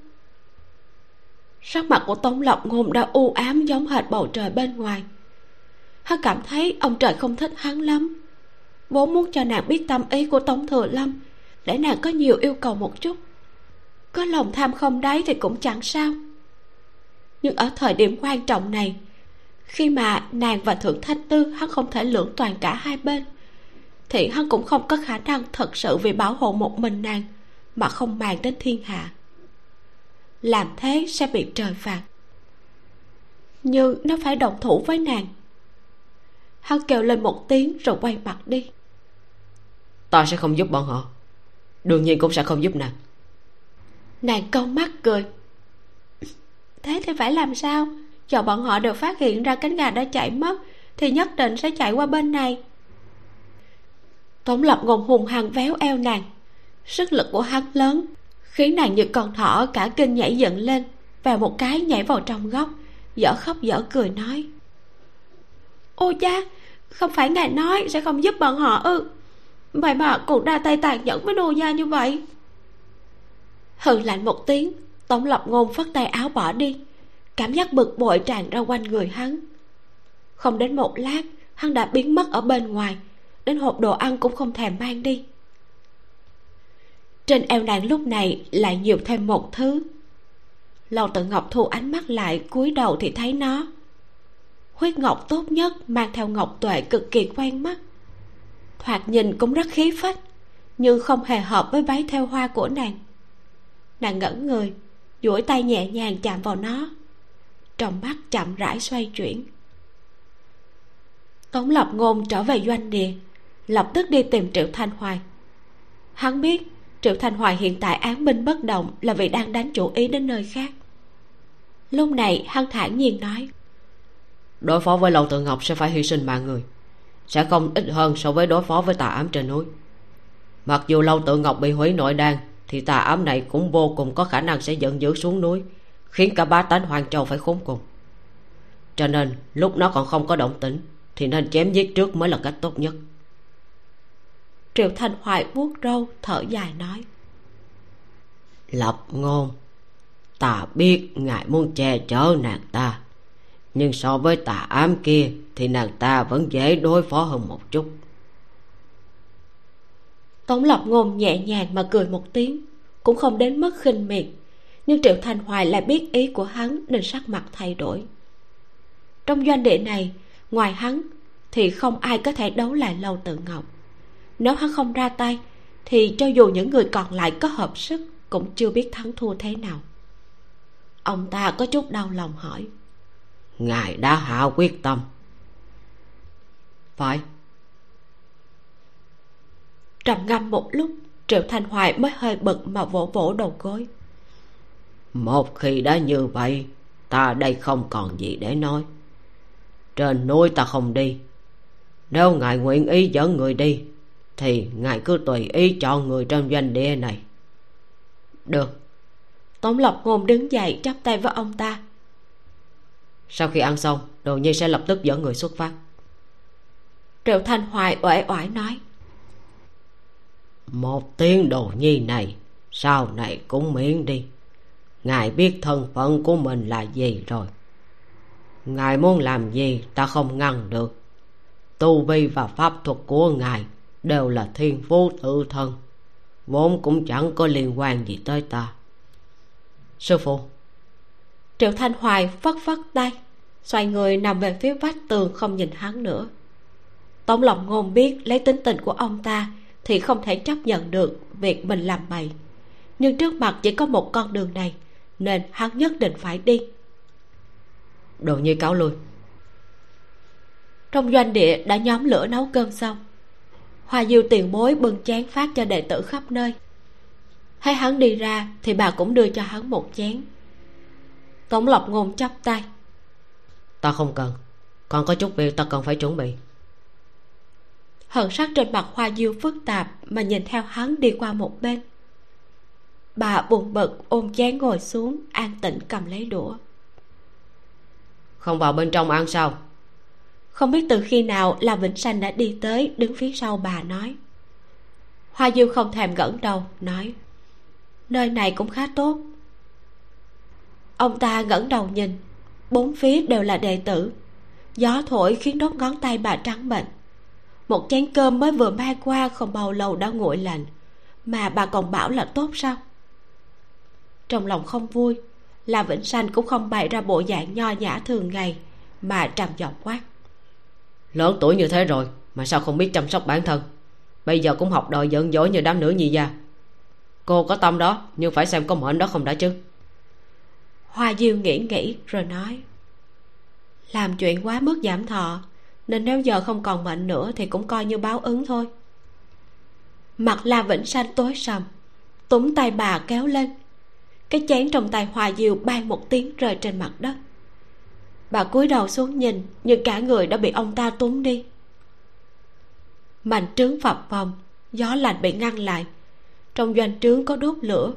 Speaker 1: Sắc mặt của tống lộc ngôn đã u ám giống hệt bầu trời bên ngoài. Hắn cảm thấy ông trời không thích hắn lắm. Vốn muốn cho nàng biết tâm ý của tống thừa lâm, để nàng có nhiều yêu cầu một chút. Có lòng tham không đáy thì cũng chẳng sao. Nhưng ở thời điểm quan trọng này khi mà nàng và thượng thanh tư hắn không thể lưỡng toàn cả hai bên thì hắn cũng không có khả năng thật sự vì bảo hộ một mình nàng mà không màng đến thiên hạ. Làm thế sẽ bị trời phạt. Nhưng nó phải đồng thủ với nàng. Hắn kêu lên một tiếng rồi quay mặt đi.
Speaker 2: Ta sẽ không giúp bọn họ. Đương nhiên cũng sẽ không giúp nàng.
Speaker 1: Nàng câu mắt cười. Thế thì phải làm sao chờ bọn họ đều phát hiện ra cánh gà đã chạy mất, thì nhất định sẽ chạy qua bên này. Tống lập ngôn hùng hằng véo eo nàng. Sức lực của hắn lớn, khiến nàng như con thỏ cả kinh nhảy dựng lên và một cái nhảy vào trong góc, dở khóc dở cười nói. Ô cha, không phải ngài nói sẽ không giúp bọn họ ư? Vậy mà cũng ra tay tàn nhẫn với nô gia như vậy. Hừ lạnh một tiếng, tống lập ngôn phất tay áo bỏ đi cảm giác bực bội tràn ra quanh người hắn. Không đến một lát, hắn đã biến mất ở bên ngoài. Đến hộp đồ ăn cũng không thèm mang đi. Trên eo nàng lúc này lại nhiều thêm một thứ. Lâu tự ngọc thu ánh mắt lại, cúi đầu thì thấy nó. Huyết ngọc tốt nhất, mang theo ngọc tuệ cực kỳ quen mắt. Thoạt nhìn cũng rất khí phách, nhưng không hề hợp với váy theo hoa của nàng. Nàng ngẩn người, duỗi tay nhẹ nhàng chạm vào nó trong mắt chậm rãi xoay chuyển. Tống lập ngôn trở về doanh địa, lập tức đi tìm triệu thanh hoài. Hắn biết triệu thanh hoài hiện tại án binh bất động là vì đang đánh chủ ý đến nơi khác. Lúc này hắn thản nhiên nói,
Speaker 2: đối phó với lầu tự ngọc sẽ phải hy sinh mạng người, sẽ không ít hơn so với đối phó với tà ám trên núi. Mặc dù lâu tự ngọc bị hủy nội đan, thì tà ám này cũng vô cùng có khả năng sẽ giận dữ xuống núi khiến cả ba tánh hoàng châu phải khốn cùng. Cho nên lúc nó còn không có động tĩnh thì nên chém giết trước mới là cách tốt nhất.
Speaker 1: Triệu thanh hoài vuốt râu thở dài nói.
Speaker 3: Lập ngôn ta biết ngài muốn che chở nàng ta nhưng so với tà ám kia thì nàng ta vẫn dễ đối phó hơn một chút.
Speaker 1: Tống lập ngôn nhẹ nhàng mà cười một tiếng cũng không đến mức khinh miệt nhưng triệu thành hoài lại biết ý của hắn nên sắc mặt thay đổi. Trong doanh địa này ngoài hắn thì không ai có thể đấu lại lâu tự ngọc. Nếu hắn không ra tay thì cho dù những người còn lại có hợp sức cũng chưa biết thắng thua thế nào. Ông ta có chút đau lòng hỏi.
Speaker 3: Ngài đã hạ quyết tâm.
Speaker 2: Phải.
Speaker 1: Trầm ngâm một lúc triệu thanh hoài mới hơi bực mà vỗ vỗ đầu gối
Speaker 3: một khi đã như vậy, ta đây không còn gì để nói. Trên núi ta không đi. Nếu ngài nguyện ý dẫn người đi, thì ngài cứ tùy ý chọn người trong doanh địa này.
Speaker 1: Được. Tống lập ngôn đứng dậy, chắp tay với ông ta.
Speaker 2: Sau khi ăn xong, đồ nhi sẽ lập tức dẫn người xuất phát.
Speaker 1: Triệu thanh hoài uể oải nói.
Speaker 3: Một tiếng đồ nhi này, sau này cũng miễn đi ngài biết thân phận của mình là gì rồi. Ngài muốn làm gì, ta không ngăn được. Tu vi và pháp thuật của ngài đều là thiên phú tự thân, vốn cũng chẳng có liên quan gì tới ta.
Speaker 2: Sư phụ.
Speaker 1: Triệu thanh hoài phất phất tay, xoay người nằm về phía vách tường không nhìn hắn nữa. Tống lòng ngôn biết lấy tính tình của ông ta thì không thể chấp nhận được việc mình làm bậy. Nhưng trước mặt chỉ có một con đường này nên hắn nhất định phải đi.
Speaker 2: Đồ nhi cáo lui.
Speaker 1: Trong doanh địa đã nhóm lửa nấu cơm xong hoa diêu tiền bối bưng chén phát cho đệ tử khắp nơi. Thấy hắn đi ra thì bà cũng đưa cho hắn một chén. Tổng lộc ngôn chắp tay.
Speaker 2: Ta không cần còn có chút việc ta cần phải chuẩn bị.
Speaker 1: Hận sắc trên mặt hoa diêu phức tạp mà nhìn theo hắn đi qua một bên bà buồn bực ôm chén ngồi xuống an tĩnh cầm lấy đũa.
Speaker 2: Không vào bên trong ăn sao?
Speaker 1: Không biết từ khi nào là vĩnh sanh đã đi tới đứng phía sau bà nói. Hoa diêu không thèm gẫn đầu nói nơi này cũng khá tốt. Ông ta ngẩng đầu nhìn bốn phía đều là đệ tử. Gió thổi khiến đốt ngón tay bà trắng bệnh một chén cơm mới vừa mang qua không bao lâu đã nguội lạnh. Mà bà còn bảo là tốt sao trong lòng không vui. Là vĩnh sanh cũng không bày ra bộ dạng nho nhã thường ngày mà trầm giọng quát.
Speaker 2: Lớn tuổi như thế rồi mà sao không biết chăm sóc bản thân? Bây giờ cũng học đòi giận dỗi như đám nữ nhi gia cô có tâm đó nhưng phải xem có mệnh đó không đã chứ?
Speaker 1: Hoa diêu nghĩ nghĩ rồi nói. Làm chuyện quá mức giảm thọ nên nếu giờ không còn mệnh nữa thì cũng coi như báo ứng thôi. Mặt la vĩnh sanh tối sầm túm tay bà kéo lên cái chén trong tay hoa diêu ban một tiếng rơi trên mặt đất. Bà cúi đầu xuống nhìn nhưng cả người đã bị ông ta túm đi. Mạnh trướng phập phồng gió lạnh bị ngăn lại. Trong doanh trướng có đốt lửa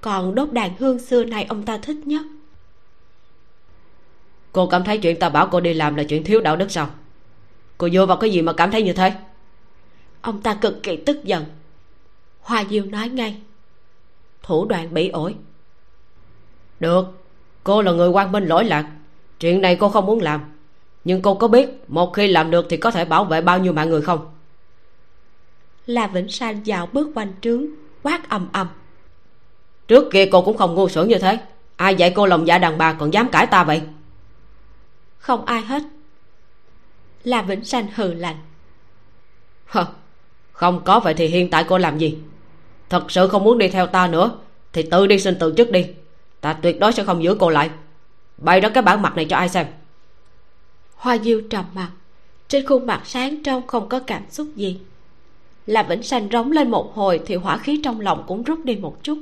Speaker 1: còn đốt đàn hương xưa này ông ta thích nhất.
Speaker 2: Cô cảm thấy chuyện ta bảo cô đi làm là chuyện thiếu đạo đức sao? Cô dựa vào cái gì mà cảm thấy như thế?
Speaker 1: Ông ta cực kỳ tức giận. Hoa diêu nói ngay. Thủ đoạn bị ổi
Speaker 2: được cô là người quan minh lỗi lạc. Chuyện này cô không muốn làm. Nhưng cô có biết một khi làm được thì có thể bảo vệ bao nhiêu mạng người không?
Speaker 1: Là vĩnh san dạo bước quanh trướng quát ầm ầm.
Speaker 2: Trước kia cô cũng không ngu xuẩn như thế. Ai dạy cô lòng dạ đàn bà còn dám cãi ta vậy?
Speaker 1: Không ai hết. Là vĩnh sanh hừ lạnh.
Speaker 2: Hờ, không có vậy thì hiện tại cô làm gì? Thật sự không muốn đi theo ta nữa thì tự đi xin từ chức đi ta tuyệt đối sẽ không giữ cô lại. Bày đó cái bản mặt này cho ai xem.
Speaker 1: Hoa diêu trầm mặt. Trên khuôn mặt sáng trong không có cảm xúc gì. Là vĩnh sanh rống lên một hồi thì hỏa khí trong lòng cũng rút đi một chút.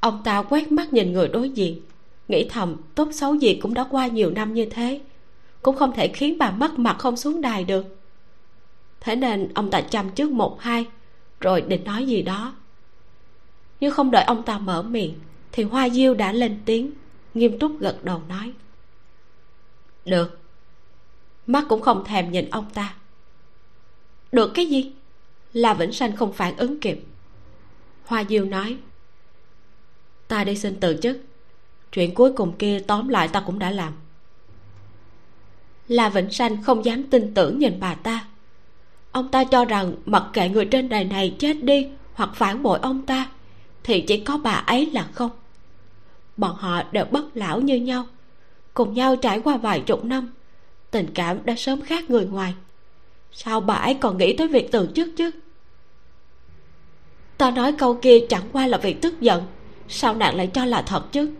Speaker 1: Ông ta quét mắt nhìn người đối diện. Nghĩ thầm, tốt xấu gì cũng đã qua nhiều năm như thế. Cũng không thể khiến bà mất mặt không xuống đài được. Thế nên ông ta chăm trước một hai, rồi định nói gì đó. Nhưng không đợi ông ta mở miệng thì hoa diêu đã lên tiếng, nghiêm túc gật đầu nói. Được. Mắt cũng không thèm nhìn ông ta. Được cái gì? Là vĩnh sanh không phản ứng kịp. Hoa diêu nói. Ta đi xin từ chức. Chuyện cuối cùng kia tóm lại ta cũng đã làm. Là vĩnh sanh không dám tin tưởng nhìn bà ta. Ông ta cho rằng mặc kệ người trên đời này chết đi hoặc phản bội ông ta, thì chỉ có bà ấy là không bọn họ đều bất lão như nhau. Cùng nhau trải qua vài chục năm, tình cảm đã sớm khác người ngoài. Sao bà ấy còn nghĩ tới việc từ chức chứ? Ta nói câu kia chẳng qua là việc tức giận, sao nàng lại cho là thật chứ?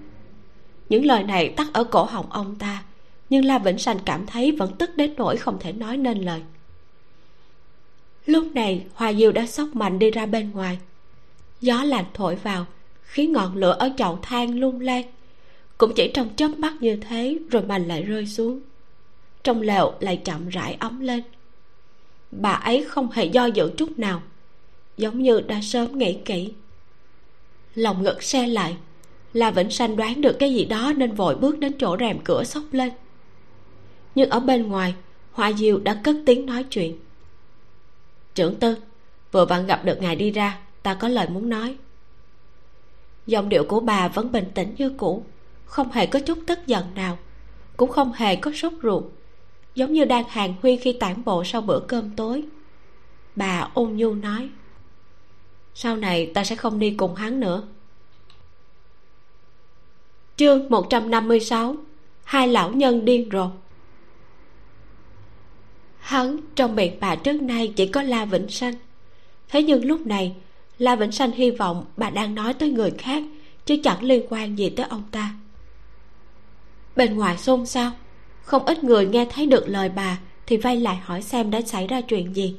Speaker 1: Những lời này tắt ở cổ họng ông ta, nhưng la vĩnh Sành cảm thấy vẫn tức đến nỗi không thể nói nên lời. Lúc này, hoa diêu đã xốc mạnh đi ra bên ngoài. Gió lạnh thổi vào khiến ngọn lửa ở chậu than lung lay. Cũng chỉ trong chớp mắt như thế rồi mạnh lại rơi xuống. Trong lều lại chậm rãi ấm lên. Bà ấy không hề do dự chút nào. Giống như đã sớm nghĩ kỹ. Lòng ngực xe lại. Là vĩnh sanh đoán được cái gì đó nên vội bước đến chỗ rèm cửa xốc lên. Nhưng ở bên ngoài, hoa diêu đã cất tiếng nói chuyện. Trưởng tư, vừa vặn gặp được ngài đi ra, ta có lời muốn nói giọng điệu của bà vẫn bình tĩnh như cũ, không hề có chút tức giận nào, cũng không hề có sốt ruột, giống như đang hàng huy khi tản bộ sau bữa cơm tối. Bà ôn nhu nói, sau này ta sẽ không đi cùng hắn nữa. Chương 156 hai lão nhân điên rồ. Hắn trong miệng bà trước nay chỉ có la vĩnh sanh. Thế nhưng lúc này la vĩnh sanh hy vọng bà đang nói tới người khác, chứ chẳng liên quan gì tới ông ta. Bên ngoài xôn xao, không ít người nghe thấy được lời bà thì vay lại hỏi xem đã xảy ra chuyện gì.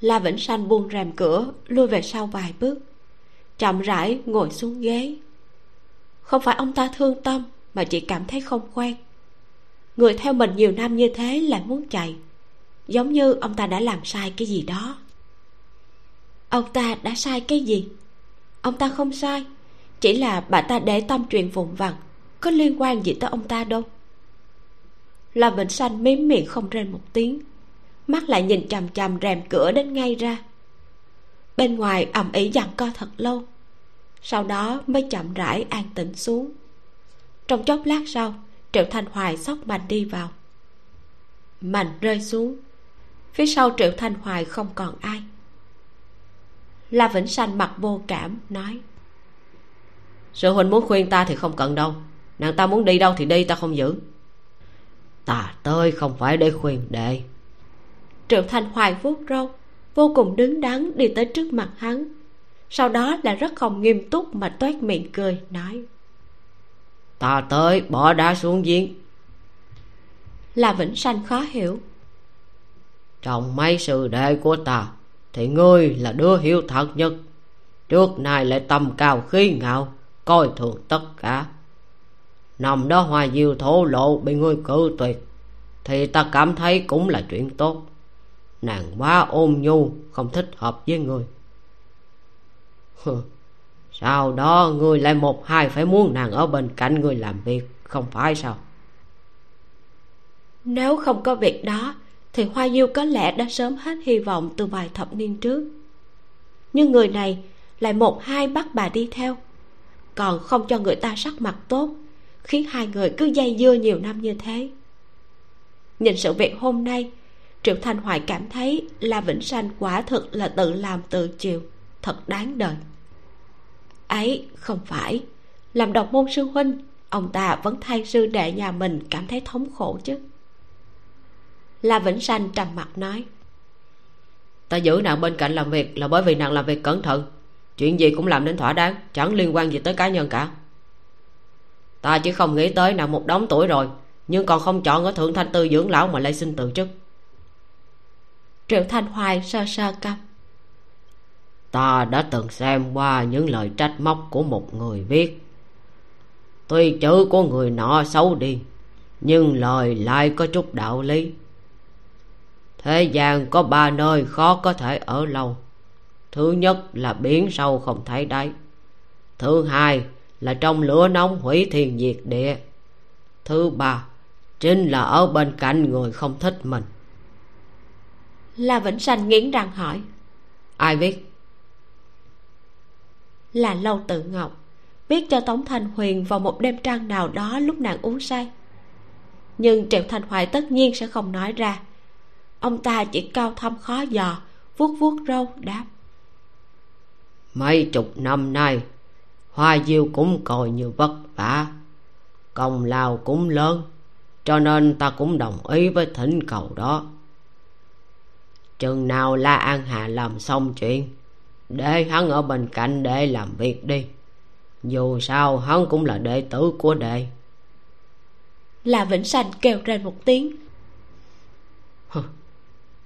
Speaker 1: La vĩnh sanh buông rèm cửa, lui về sau vài bước, chậm rãi ngồi xuống ghế. Không phải ông ta thương tâm, mà chỉ cảm thấy không quen. Người theo mình nhiều năm như thế lại muốn chạy, giống như ông ta đã làm sai cái gì đó ông ta đã sai cái gì? Ông ta không sai. Chỉ là bà ta để tâm chuyện vụn vặt có liên quan gì tới ông ta đâu. Là vịnh xanh mím miệng không rên một tiếng. Mắt lại nhìn chằm chằm rèm cửa đến ngay ra. Bên ngoài ầm ĩ dặn co thật lâu. Sau đó mới chậm rãi an tĩnh xuống. Trong chốc lát sau, triệu thanh hoài xốc mạnh đi vào. Mạnh rơi xuống. Phía sau triệu thanh hoài không còn ai la vĩnh sanh mặt vô cảm nói
Speaker 2: sư huynh muốn khuyên ta thì không cần đâu. Nàng ta muốn đi đâu thì đi ta không giữ. Ta tới không phải để khuyên đệ.
Speaker 1: Triệu thanh hoài vuốt râu vô cùng đứng đắn đi tới trước mặt hắn. Sau đó là rất không nghiêm túc mà toét miệng cười nói
Speaker 2: ta tới bỏ đá xuống giếng.
Speaker 1: Là vĩnh sanh khó hiểu.
Speaker 2: Trong mấy sư đệ của ta thì ngươi là đứa hiếu thật nhất. Trước nay lại tầm cao khí ngạo, coi thường tất cả. Nằm đó hoa diêu thổ lộ bị ngươi cử tuyệt, thì ta cảm thấy cũng là chuyện tốt. Nàng quá ôn nhu, không thích hợp với ngươi. Sau đó người lại một hai phải muốn nàng ở bên cạnh người làm việc, không phải sao?
Speaker 1: Nếu không có việc đó thì hoa diêu có lẽ đã sớm hết hy vọng từ vài thập niên trước. Nhưng người này lại một hai bắt bà đi theo. Còn không cho người ta sắc mặt tốt, khiến hai người cứ dây dưa nhiều năm như thế. Nhìn sự việc hôm nay, triệu thanh hoài cảm thấy la vĩnh sanh quả thực là tự làm tự chịu, thật đáng đời ấy, không phải. Làm độc môn sư huynh, ông ta vẫn thay sư đệ nhà mình cảm thấy thống khổ chứ la vĩnh sanh trầm mặt nói
Speaker 4: ta giữ nàng bên cạnh làm việc là bởi vì nàng làm việc cẩn thận. Chuyện gì cũng làm đến thỏa đáng chẳng liên quan gì tới cá nhân cả. Ta chỉ không nghĩ tới nàng một đống tuổi rồi nhưng còn không chọn ở thượng thanh tư dưỡng lão mà lại xin từ chức.
Speaker 1: Triệu thanh hoài sơ sơ căm
Speaker 2: ta đã từng xem qua những lời trách móc của một người viết. Tuy chữ của người nọ xấu đi nhưng lời lại có chút đạo lý thế gian có ba nơi khó có thể ở lâu. Thứ nhất là biển sâu không thấy đáy. Thứ hai là trong lửa nóng hủy thiền diệt địa. Thứ ba chính là ở bên cạnh người không thích mình.
Speaker 1: Là vĩnh sanh nghiến răng hỏi.
Speaker 4: Ai viết
Speaker 1: là lâu tự ngọc. Viết cho tống thanh huyền vào một đêm trăng nào đó lúc nàng uống say. Nhưng triệu thanh hoài tất nhiên sẽ không nói ra ông ta chỉ cao thâm khó dò vuốt vuốt râu đáp.
Speaker 2: Mấy chục năm nay hoa diêu cũng coi như vất vả công lao cũng lớn cho nên ta cũng đồng ý với thỉnh cầu đó. Chừng nào la an hà làm xong chuyện để hắn ở bên cạnh để làm việc đi. Dù sao hắn cũng là đệ tử của đệ.
Speaker 1: Là vĩnh sanh kêu lên một tiếng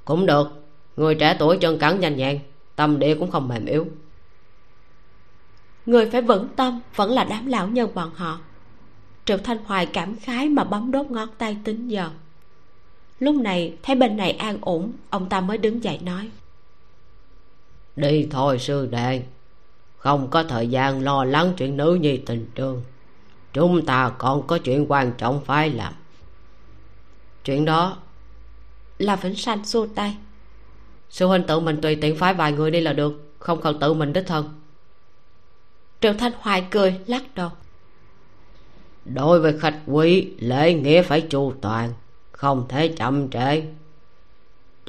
Speaker 4: cũng được. Người trẻ tuổi chân cẳng nhanh nhẹn tâm địa cũng không mềm yếu.
Speaker 1: Người phải vững tâm vẫn là đám lão nhân bọn họ. Triệu thanh hoài cảm khái mà bấm đốt ngón tay tính giờ. Lúc này thấy bên này an ổn ông ta mới đứng dậy nói.
Speaker 2: Đi thôi sư đệ. Không có thời gian lo lắng chuyện nữ nhi tình trường. Chúng ta còn có chuyện quan trọng phải làm.
Speaker 4: Chuyện đó
Speaker 1: là vĩnh sanh xua tay.
Speaker 4: Sư huynh tự mình tùy tiện phái vài người đi là được không cần tự mình đích thân.
Speaker 1: Triệu thanh hoài cười lắc đầu.
Speaker 2: Đối với khách quý lễ nghĩa phải chu toàn không thể chậm trễ.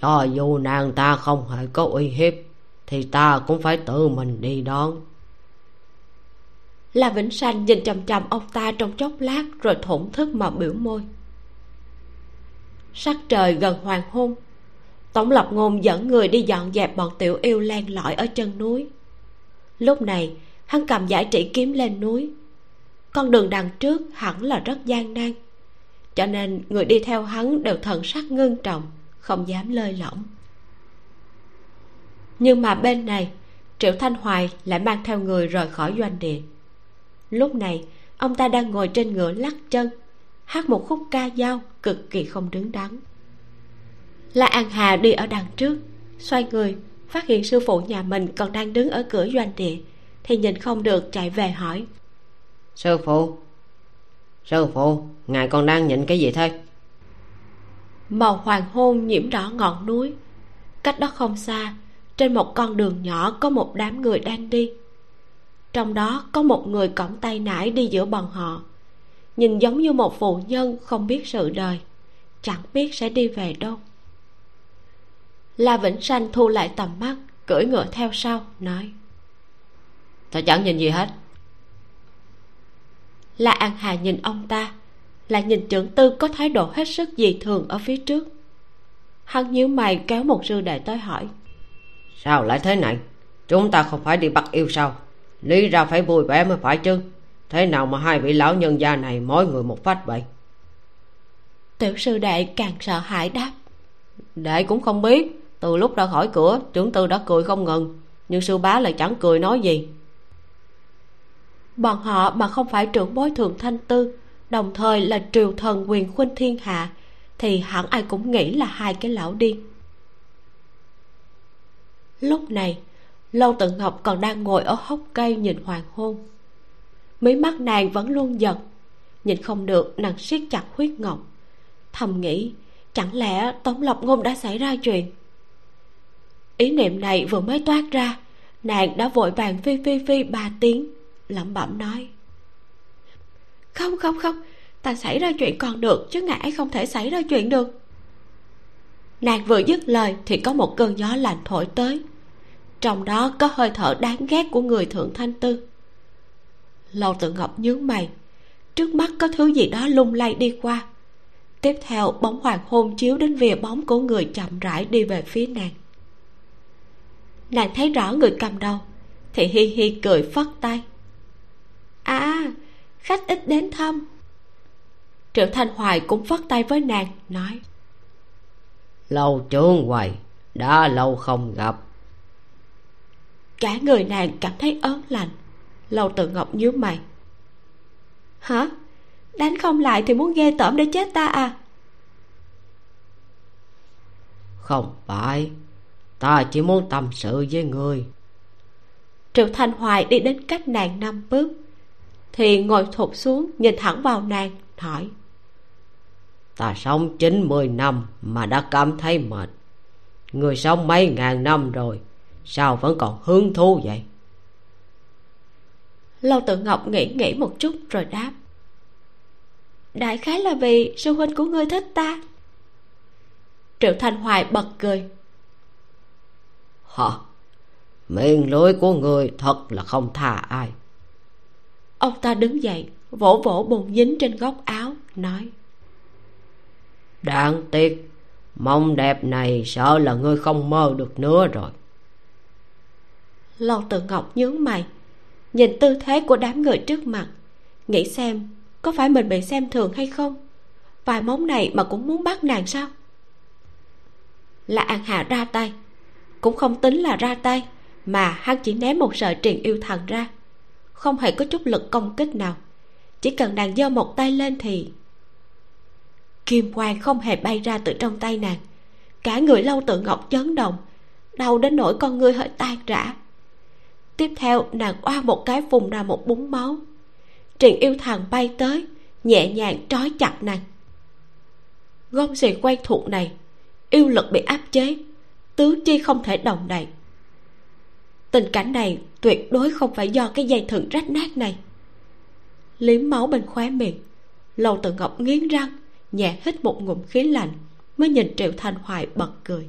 Speaker 2: Cho dù nàng ta không hề có uy hiếp thì ta cũng phải tự mình đi đón.
Speaker 1: Là vĩnh sanh nhìn chằm chằm ông ta trong chốc lát rồi thổn thức mà biểu môi sắc trời gần hoàng hôn. Tổng lập ngôn dẫn người đi dọn dẹp bọn tiểu yêu len lỏi ở chân núi. Lúc này, hắn cầm giải trị kiếm lên núi. Con đường đằng trước hẳn là rất gian nan, cho nên người đi theo hắn đều thần sắc ngưng trọng, không dám lơi lỏng. Nhưng mà bên này, triệu thanh hoài lại mang theo người rời khỏi doanh địa. Lúc này, ông ta đang ngồi trên ngựa lắc chân, hát một khúc ca dao cực kỳ không đứng đắn. La an hà đi ở đằng trước xoay người phát hiện sư phụ nhà mình còn đang đứng ở cửa doanh địa thì nhìn không được chạy về hỏi.
Speaker 2: Sư phụ sư phụ ngài còn đang nhịn cái gì thế?
Speaker 1: Màu hoàng hôn nhiễm đỏ ngọn núi cách đó không xa trên một con đường nhỏ có một đám người đang đi. Trong đó có một người cõng tay nải đi giữa bọn họ nhìn giống như một phụ nhân không biết sự đời chẳng biết sẽ đi về đâu. La vĩnh sanh thu lại tầm mắt cưỡi ngựa theo sau nói
Speaker 4: ta chẳng nhìn gì hết.
Speaker 1: La an hà nhìn ông ta lại nhìn trưởng tư có thái độ hết sức dị thường ở phía trước. Hắn nhíu mày kéo một sư đệ tới hỏi
Speaker 2: sao lại thế này? Chúng ta không phải đi bắt yêu sao? Lý ra phải vui vẻ mới phải chứ thế nào mà hai vị lão nhân gia này mỗi người một phách vậy?
Speaker 1: Tiểu sư đệ càng sợ hãi đáp.
Speaker 4: Đệ cũng không biết. Từ lúc ra khỏi cửa trưởng tư đã cười không ngừng. Nhưng sư bá lại chẳng cười nói gì.
Speaker 1: Bọn họ mà không phải trưởng bối thượng thanh tư đồng thời là triều thần quyền khuynh thiên hạ thì hẳn ai cũng nghĩ là hai cái lão điên. Lúc này lâu tự ngọc còn đang ngồi ở hốc cây nhìn hoàng hôn mí mắt nàng vẫn luôn giật. Nhìn không được, nàng siết chặt huyết ngọc. Thầm nghĩ, chẳng lẽ tống lộc ngôn đã xảy ra chuyện? Ý niệm này vừa mới toát ra, nàng đã vội vàng phi phi phi ba tiếng, lẩm bẩm nói. Không không không, ta xảy ra chuyện còn được, chứ ngã không thể xảy ra chuyện được. Nàng vừa dứt lời thì có một cơn gió lạnh thổi tới. Trong đó có hơi thở đáng ghét của người thượng thanh tư lâu tự ngọc nhướng mày. Trước mắt có thứ gì đó lung lay đi qua. Tiếp theo bóng hoàng hôn chiếu đến vìa bóng của người chậm rãi đi về phía nàng. Nàng thấy rõ người cầm đầu thì hi hi cười phất tay. À khách ít đến thăm. Triệu thanh hoài cũng phất tay với nàng nói.
Speaker 3: Lâu trương quầy đã lâu không gặp.
Speaker 1: Cả người nàng cảm thấy ớn lạnh lâu tự ngọc nhíu mày. Hả? Đánh không lại thì muốn ghê tởm để chết ta à?
Speaker 3: Không phải. Ta chỉ muốn tâm sự với người.
Speaker 1: Triệu thanh hoài đi đến cách nàng năm bước thì ngồi thụt xuống nhìn thẳng vào nàng hỏi
Speaker 3: ta sống chín mươi năm mà đã cảm thấy mệt. Người sống mấy ngàn năm rồi sao vẫn còn hứng thú vậy
Speaker 1: lâu tự ngọc nghĩ nghĩ một chút rồi đáp. Đại khái là vì sư huynh của ngươi thích ta. Triệu thanh hoài bật cười.
Speaker 3: Hả? Miệng lưỡi của người thật là không tha ai.
Speaker 1: Ông ta đứng dậy vỗ vỗ bùn dính trên góc áo nói.
Speaker 3: Đáng tiếc mong đẹp này sợ là ngươi không mơ được nữa rồi.
Speaker 1: Lâu tự ngọc nhướng mày nhìn tư thế của đám người trước mặt, nghĩ xem có phải mình bị xem thường hay không? Vài móng này mà cũng muốn bắt nàng sao? Là an hạ ra tay, cũng không tính là ra tay, mà hắn chỉ ném một sợi truyền yêu thần ra. Không hề có chút lực công kích nào, chỉ cần nàng giơ một tay lên thì kim quang không hề bay ra từ trong tay nàng. Cả người lâu tự ngọc chấn động, đau đến nỗi con ngươi hơi tan rã tiếp theo, nàng oa một cái vùng ra một búng máu. Truyền yêu thằng bay tới, nhẹ nhàng trói chặt nàng. Gông xì quen thuộc này, yêu lực bị áp chế, tứ chi không thể động đậy. Tình cảnh này tuyệt đối không phải do cái dây thừng rách nát này. Liếm máu bên khóe miệng, lầu tự ngọc nghiến răng, nhẹ hít một ngụm khí lạnh, mới nhìn triệu thanh hoài bật cười.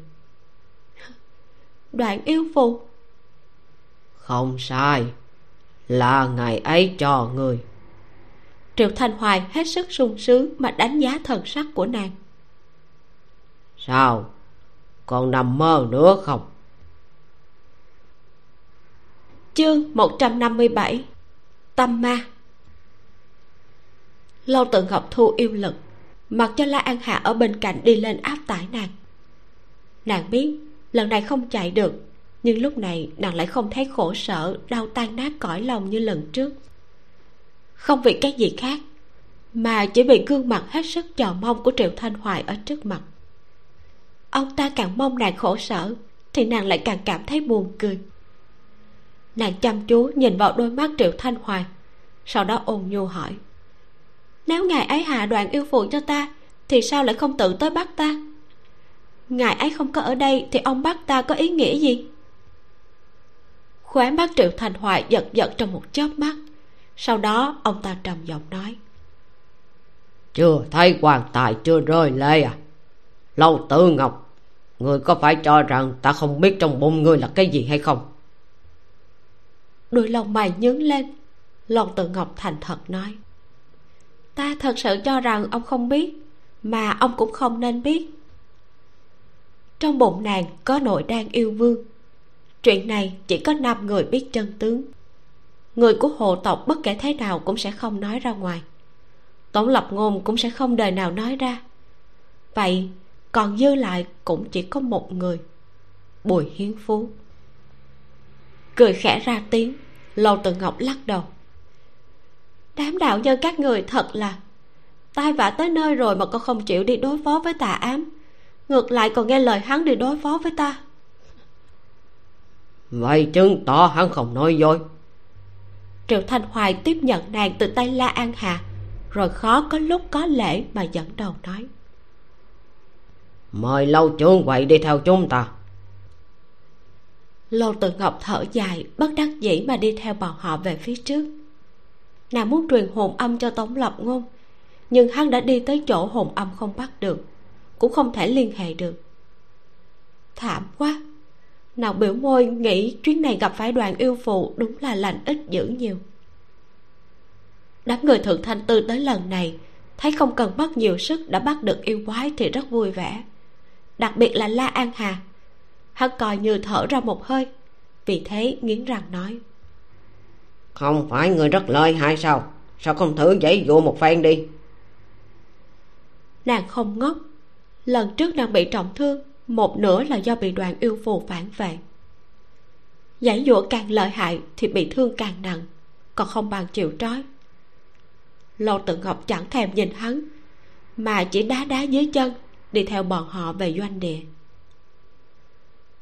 Speaker 1: Đoạn yêu phù
Speaker 3: không sai. Là ngày ấy cho người.
Speaker 1: Triệu thanh hoài hết sức sung sướng mà đánh giá thần sắc của nàng.
Speaker 3: Sao? Còn nằm mơ nữa không?
Speaker 1: Chương 157 tâm ma. Lâu tự ngọc thu yêu lực mặc cho la an hạ ở bên cạnh đi lên áp tải nàng. Nàng biết lần này không chạy được nhưng lúc này, nàng lại không thấy khổ sở, đau tan nát cõi lòng như lần trước. Không vì cái gì khác, mà chỉ vì gương mặt hết sức chờ mong của triệu thanh hoài ở trước mặt. Ông ta càng mong nàng khổ sở, thì nàng lại càng cảm thấy buồn cười. Nàng chăm chú nhìn vào đôi mắt triệu thanh hoài, sau đó ôn nhu hỏi, nếu ngài ấy hạ đoạn yêu phụ cho ta, thì sao lại không tự tới bắt ta? Ngài ấy không có ở đây thì ông bắt ta có ý nghĩa gì? Khóe mắt triệu thành hoài giật giật trong một chớp mắt. Sau đó ông ta trầm giọng nói.
Speaker 3: Chưa thấy quan tài chưa rơi lê à? Lâu tư ngọc người có phải cho rằng ta không biết trong bụng ngươi là cái gì hay không?
Speaker 1: Đôi lông mày nhướng lên. Lòng tự ngọc thành thật nói. Ta thật sự cho rằng ông không biết mà ông cũng không nên biết. Trong bụng nàng có nội đang yêu vương chuyện này chỉ có năm người biết chân tướng. Người của hồ tộc bất kể thế nào cũng sẽ không nói ra ngoài. Tổng lập ngôn cũng sẽ không đời nào nói ra. Vậy, còn dư lại cũng chỉ có một người, bùi hiến phú. Cười khẽ ra tiếng lâu tự ngọc lắc đầu. Đám đạo nhân các người thật là, tai vạ tới nơi rồi mà con không chịu đi đối phó với tà ám. Ngược lại còn nghe lời hắn đi đối phó với ta
Speaker 3: vậy chứng tỏ hắn không nói dối.
Speaker 1: Triệu thanh hoài tiếp nhận nàng từ tay la an hà rồi khó có lúc có lễ mà dẫn đầu nói.
Speaker 3: Mời lâu trưởng quậy đi theo chúng ta.
Speaker 1: Lô tự ngọc thở dài bất đắc dĩ mà đi theo bọn họ về phía trước. Nàng muốn truyền hồn âm cho tống lập ngôn nhưng hắn đã đi tới chỗ hồn âm không bắt được cũng không thể liên hệ được. Thảm quá nào biểu môi nghĩ chuyến này gặp phải đoàn yêu phụ đúng là lành ít dữ nhiều. Đám người thượng thanh tư tới lần này thấy không cần mất nhiều sức đã bắt được yêu quái thì rất vui vẻ. Đặc biệt là la an hà. Hắn coi như thở ra một hơi vì thế nghiến răng nói.
Speaker 3: Không phải người rất lợi hại sao? Sao không thử giãy dụa một phen đi?
Speaker 1: Nàng không ngốc. Lần trước nàng bị trọng thương một nửa là do bị đoàn yêu phù phản vệ. Giải dụa càng lợi hại thì bị thương càng nặng, còn không bằng chịu trói. Lô tự ngọc chẳng thèm nhìn hắn, mà chỉ đá đá dưới chân, đi theo bọn họ về doanh địa.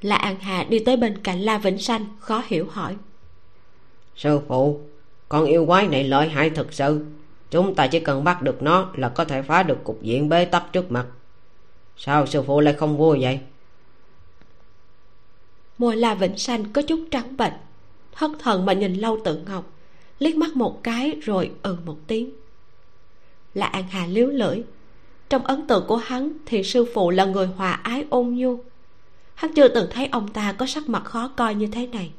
Speaker 1: Là an hà đi tới bên cạnh la vĩnh sanh, khó hiểu hỏi.
Speaker 3: Sư phụ, con yêu quái này lợi hại thật sự. Chúng ta chỉ cần bắt được nó là có thể phá được cục diện bế tắc trước mặt sao sư phụ lại không vui vậy?
Speaker 1: Môi la vĩnh sanh có chút trắng bệch thất thần mà nhìn lâu tự ngọc, liếc mắt một cái rồi ừ một tiếng. Là an hà liếu lưỡi, trong ấn tượng của hắn thì sư phụ là người hòa ái ôn nhu. Hắn chưa từng thấy ông ta có sắc mặt khó coi như thế này.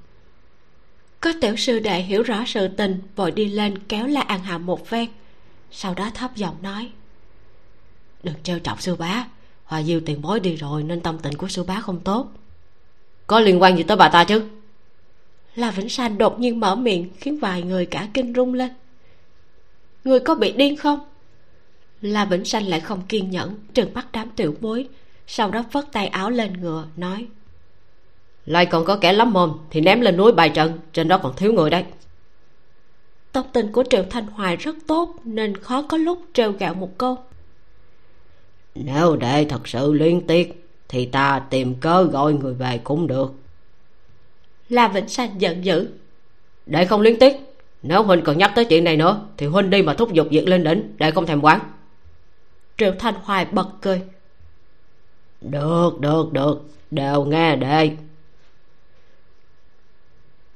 Speaker 1: Có tiểu sư đệ hiểu rõ sự tình, vội đi lên kéo la an hà một ven sau đó thấp giọng nói, đừng trêu chọc sư bá hòa diêu tiền bối đi rồi nên tâm tình của sư bá không tốt.
Speaker 2: Có liên quan gì tới bà ta chứ?
Speaker 1: La vĩnh sanh đột nhiên mở miệng khiến vài người cả kinh rung lên. Người có bị điên không? La vĩnh sanh lại không kiên nhẫn trừng mắt đám tiểu bối sau đó phất tay áo lên ngựa nói.
Speaker 2: Lại còn có kẻ lắm mồm thì ném lên núi bài trận trên đó còn thiếu người đấy.
Speaker 1: Tâm tình của triệu thanh hoài rất tốt nên khó có lúc trêu gạo một câu
Speaker 3: nếu đệ thật sự liên tiếc thì ta tìm cớ gọi người về cũng được.
Speaker 1: La vĩnh sanh giận dữ.
Speaker 2: Đệ không liên tiếc nếu huynh còn nhắc tới chuyện này nữa thì huynh đi mà thúc giục việc lên đỉnh đệ không thèm quán.
Speaker 1: Triệu thanh hoài bật cười.
Speaker 3: Được được được đều nghe đệ.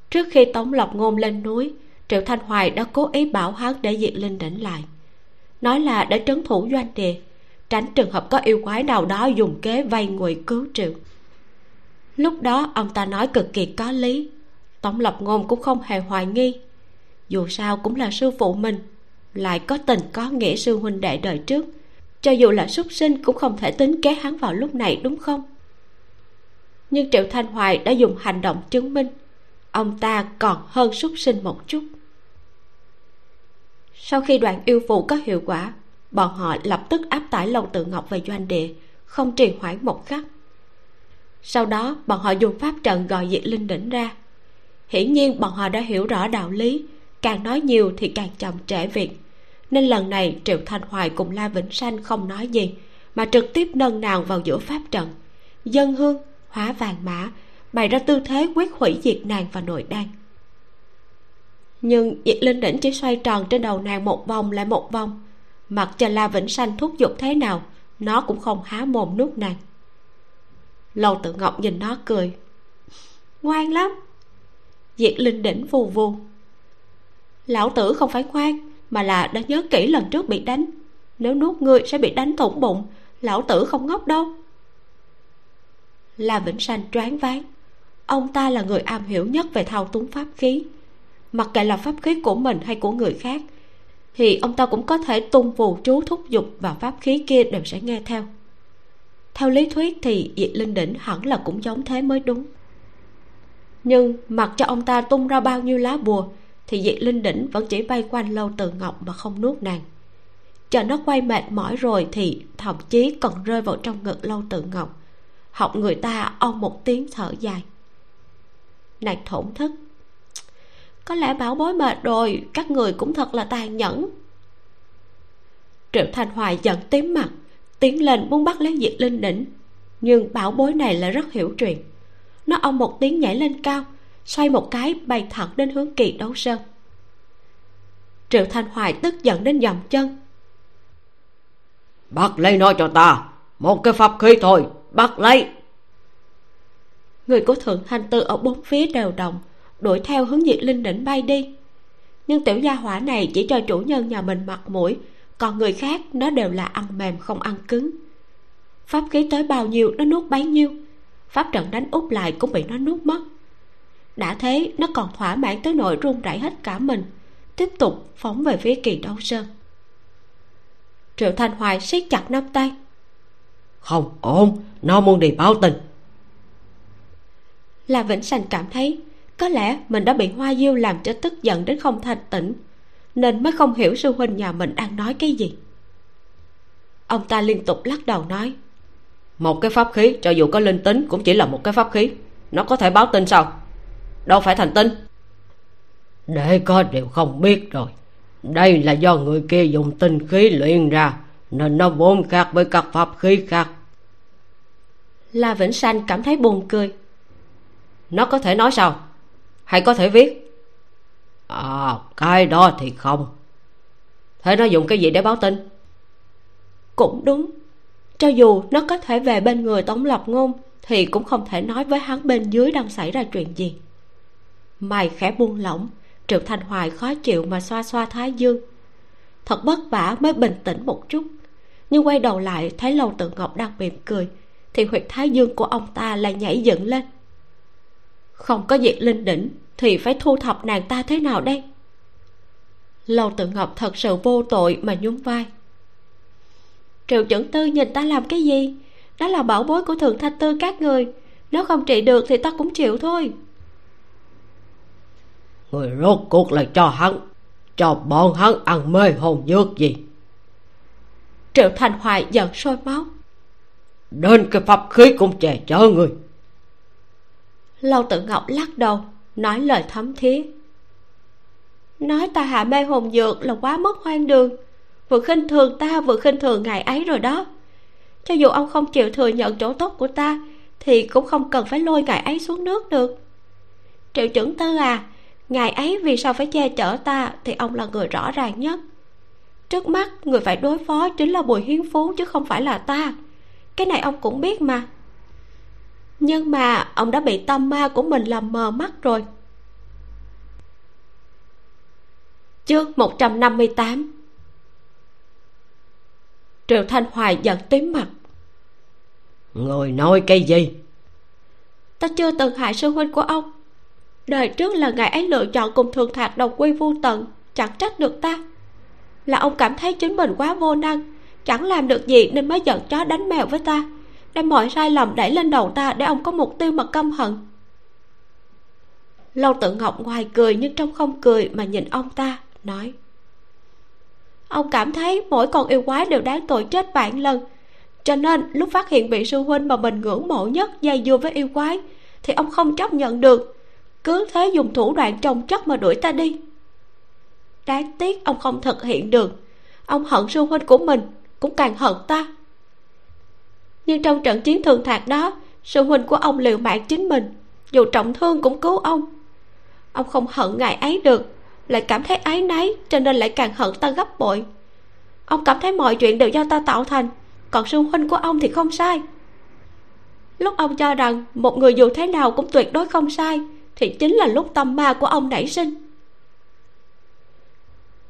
Speaker 1: Trước khi tống lộc ngôn lên núi triệu thanh hoài đã cố ý bảo hắn để diệt linh đỉnh lại. Nói là để trấn thủ doanh địa tránh trường hợp có yêu quái nào đó dùng kế vay người cứu triệu. Lúc đó, ông ta nói cực kỳ có lý. Tống lập ngôn cũng không hề hoài nghi. Dù sao cũng là sư phụ mình, lại có tình có nghĩa sư huynh đệ đời trước. Cho dù là súc sinh cũng không thể tính kế hắn vào lúc này, đúng không? Nhưng triệu thanh hoài đã dùng hành động chứng minh, ông ta còn hơn súc sinh một chút. Sau khi đoạn yêu phụ có hiệu quả bọn họ lập tức áp tải lâu tự ngọc về doanh địa, không trì hoãn một khắc. Sau đó, bọn họ dùng pháp trận gọi diệt linh đỉnh ra. Hiển nhiên, bọn họ đã hiểu rõ đạo lý, càng nói nhiều thì càng chậm trễ việc. Nên lần này, triệu thanh hoài cùng la vĩnh sanh không nói gì, mà trực tiếp nâng nàng vào giữa pháp trận. Dân hương, hóa vàng mã, bày ra tư thế quyết hủy diệt nàng và nội đan. Nhưng diệt linh đỉnh chỉ xoay tròn trên đầu nàng một vòng lại một vòng mặc cho la vĩnh sanh thúc giục thế nào, nó cũng không há mồm nuốt nàng. Lâu tự ngọc nhìn nó cười. Ngoan lắm. Diệt linh đỉnh vù vù. Lão tử không phải ngoan, mà là đã nhớ kỹ lần trước bị đánh. Nếu nuốt ngươi sẽ bị đánh thủng bụng, lão tử không ngốc đâu. La vĩnh sanh choáng váng. Ông ta là người am hiểu nhất về thao túng pháp khí. Mặc kệ là pháp khí của mình hay của người khác thì ông ta cũng có thể tung phù chú thúc dục và pháp khí kia đều sẽ nghe theo. Theo lý thuyết thì diệt linh đỉnh hẳn là cũng giống thế mới đúng. Nhưng mặc cho ông ta tung ra bao nhiêu lá bùa, thì diệt linh đỉnh vẫn chỉ bay quanh lâu từ ngọc mà không nuốt nàng. Chờ nó quay mệt mỏi rồi thì thậm chí còn rơi vào trong ngực lâu tự ngọc, học người ta ông một tiếng thở dài. Nàng thổn thức có lẽ bảo bối mệt rồi các người cũng thật là tàn nhẫn. Triệu thanh hoài giận tím mặt tiến lên muốn bắt lấy diệt linh đỉnh. Nhưng bảo bối này lại rất hiểu chuyện. Nó ông một tiếng nhảy lên cao xoay một cái bay thẳng đến hướng kỳ đấu sơn triệu thanh hoài tức giận đến dầm chân.
Speaker 3: Bắt lấy nó cho ta một cái pháp khí thôi bắt lấy.
Speaker 1: Người của thượng thanh tư ở bốn phía đều đồng đuổi theo hướng diệt linh đỉnh bay đi. Nhưng tiểu gia hỏa này chỉ cho chủ nhân nhà mình mặt mũi còn người khác nó đều là ăn mềm không ăn cứng. Pháp khí tới bao nhiêu nó nuốt bấy nhiêu pháp trận đánh úp lại cũng bị nó nuốt mất. Đã thế nó còn thỏa mãn tới nỗi run rẩy hết cả mình tiếp tục phóng về phía kỳ đấu sơn. Triệu thanh hoài siết chặt nắm tay.
Speaker 3: Không ổn nó muốn đi báo tình
Speaker 1: là vĩnh sanh cảm thấy có lẽ mình đã bị hoa diêu làm cho tức giận đến không thanh tĩnh nên mới không hiểu sư huynh nhà mình đang nói cái gì. Ông ta liên tục lắc đầu nói
Speaker 2: một cái pháp khí cho dù có linh tính cũng chỉ là một cái pháp khí. Nó có thể báo tin sao? Đâu phải thành tinh
Speaker 3: để có điều không biết rồi. Đây là do người kia dùng tinh khí luyện ra nên nó vốn khác với các pháp khí khác.
Speaker 1: La vĩnh sanh cảm thấy buồn cười.
Speaker 2: Nó có thể nói sao hay có thể viết.
Speaker 3: À cái đó thì không.
Speaker 2: Thế nó dùng cái gì để báo tin?
Speaker 1: Cũng đúng. Cho dù nó có thể về bên người tống lập ngôn, thì cũng không thể nói với hắn bên dưới đang xảy ra chuyện gì. Mày khẽ buông lỏng triệu thanh hoài khó chịu mà xoa xoa thái dương. Thật vất vả mới bình tĩnh một chút. Nhưng quay đầu lại, thấy lâu tự ngọc đang mỉm cười, thì huyệt thái dương của ông ta lại nhảy dựng lên không có diệt linh đỉnh thì phải thu thập nàng ta thế nào đây? Lâu tự ngọc thật sự vô tội mà nhún vai. Triệu chuẩn tư nhìn ta làm cái gì? Đó là bảo bối của thượng thanh tư các người. Nếu không trị được thì ta cũng chịu thôi.
Speaker 3: Người rốt cuộc là cho hắn cho bọn hắn ăn mê hồn dược gì?
Speaker 1: Triệu thành hoài giận sôi máu.
Speaker 3: Đến cái pháp khí cũng che chở người
Speaker 1: lâu tự ngọc lắc đầu, nói lời thấm thiết. Nói ta hạ mê hồn dược là quá mất hoang đường. Vừa khinh thường ta, vừa khinh thường ngày ấy rồi đó. Cho dù ông không chịu thừa nhận chỗ tốt của ta, thì cũng không cần phải lôi ngài ấy xuống nước được. Triệu chuẩn tư à ngài ấy vì sao phải che chở ta thì ông là người rõ ràng nhất. Trước mắt, người phải đối phó chính là bùi hiến phú chứ không phải là ta. Cái này ông cũng biết mà nhưng mà ông đã bị tâm ma của mình làm mờ mắt rồi. Chương 158 triệu thanh hoài giận tím mặt.
Speaker 3: Người nói cái gì?
Speaker 1: Ta chưa từng hại sư huynh của ông. Đời trước là ngài ấy lựa chọn cùng thường thạc đồng quy vô tận chẳng trách được ta. Là ông cảm thấy chính mình quá vô năng chẳng làm được gì nên mới giận chó đánh mèo với ta đem mọi sai lầm, đẩy lên đầu ta để ông có mục tiêu mà căm hận. Lâu tự ngọc ngoài cười nhưng trong không cười mà nhìn ông ta, nói, ông cảm thấy mỗi con yêu quái đều đáng tội chết vạn lần. Cho nên lúc phát hiện vị sư huynh mà mình ngưỡng mộ nhất dây dưa với yêu quái thì ông không chấp nhận được. Cứ thế dùng thủ đoạn trồng chất mà đuổi ta đi. Đáng tiếc ông không thực hiện được. Ông hận sư huynh của mình, cũng càng hận ta nhưng trong trận chiến thường thạc đó, sư huynh của ông liều mạng chính mình, dù trọng thương cũng cứu ông. Ông không hận ngài ấy được, lại cảm thấy ái náy, cho nên lại càng hận ta gấp bội. Ông cảm thấy mọi chuyện đều do ta tạo thành, còn sư huynh của ông thì không sai. Lúc ông cho rằng một người dù thế nào cũng tuyệt đối không sai, thì chính là lúc tâm ma của ông nảy sinh.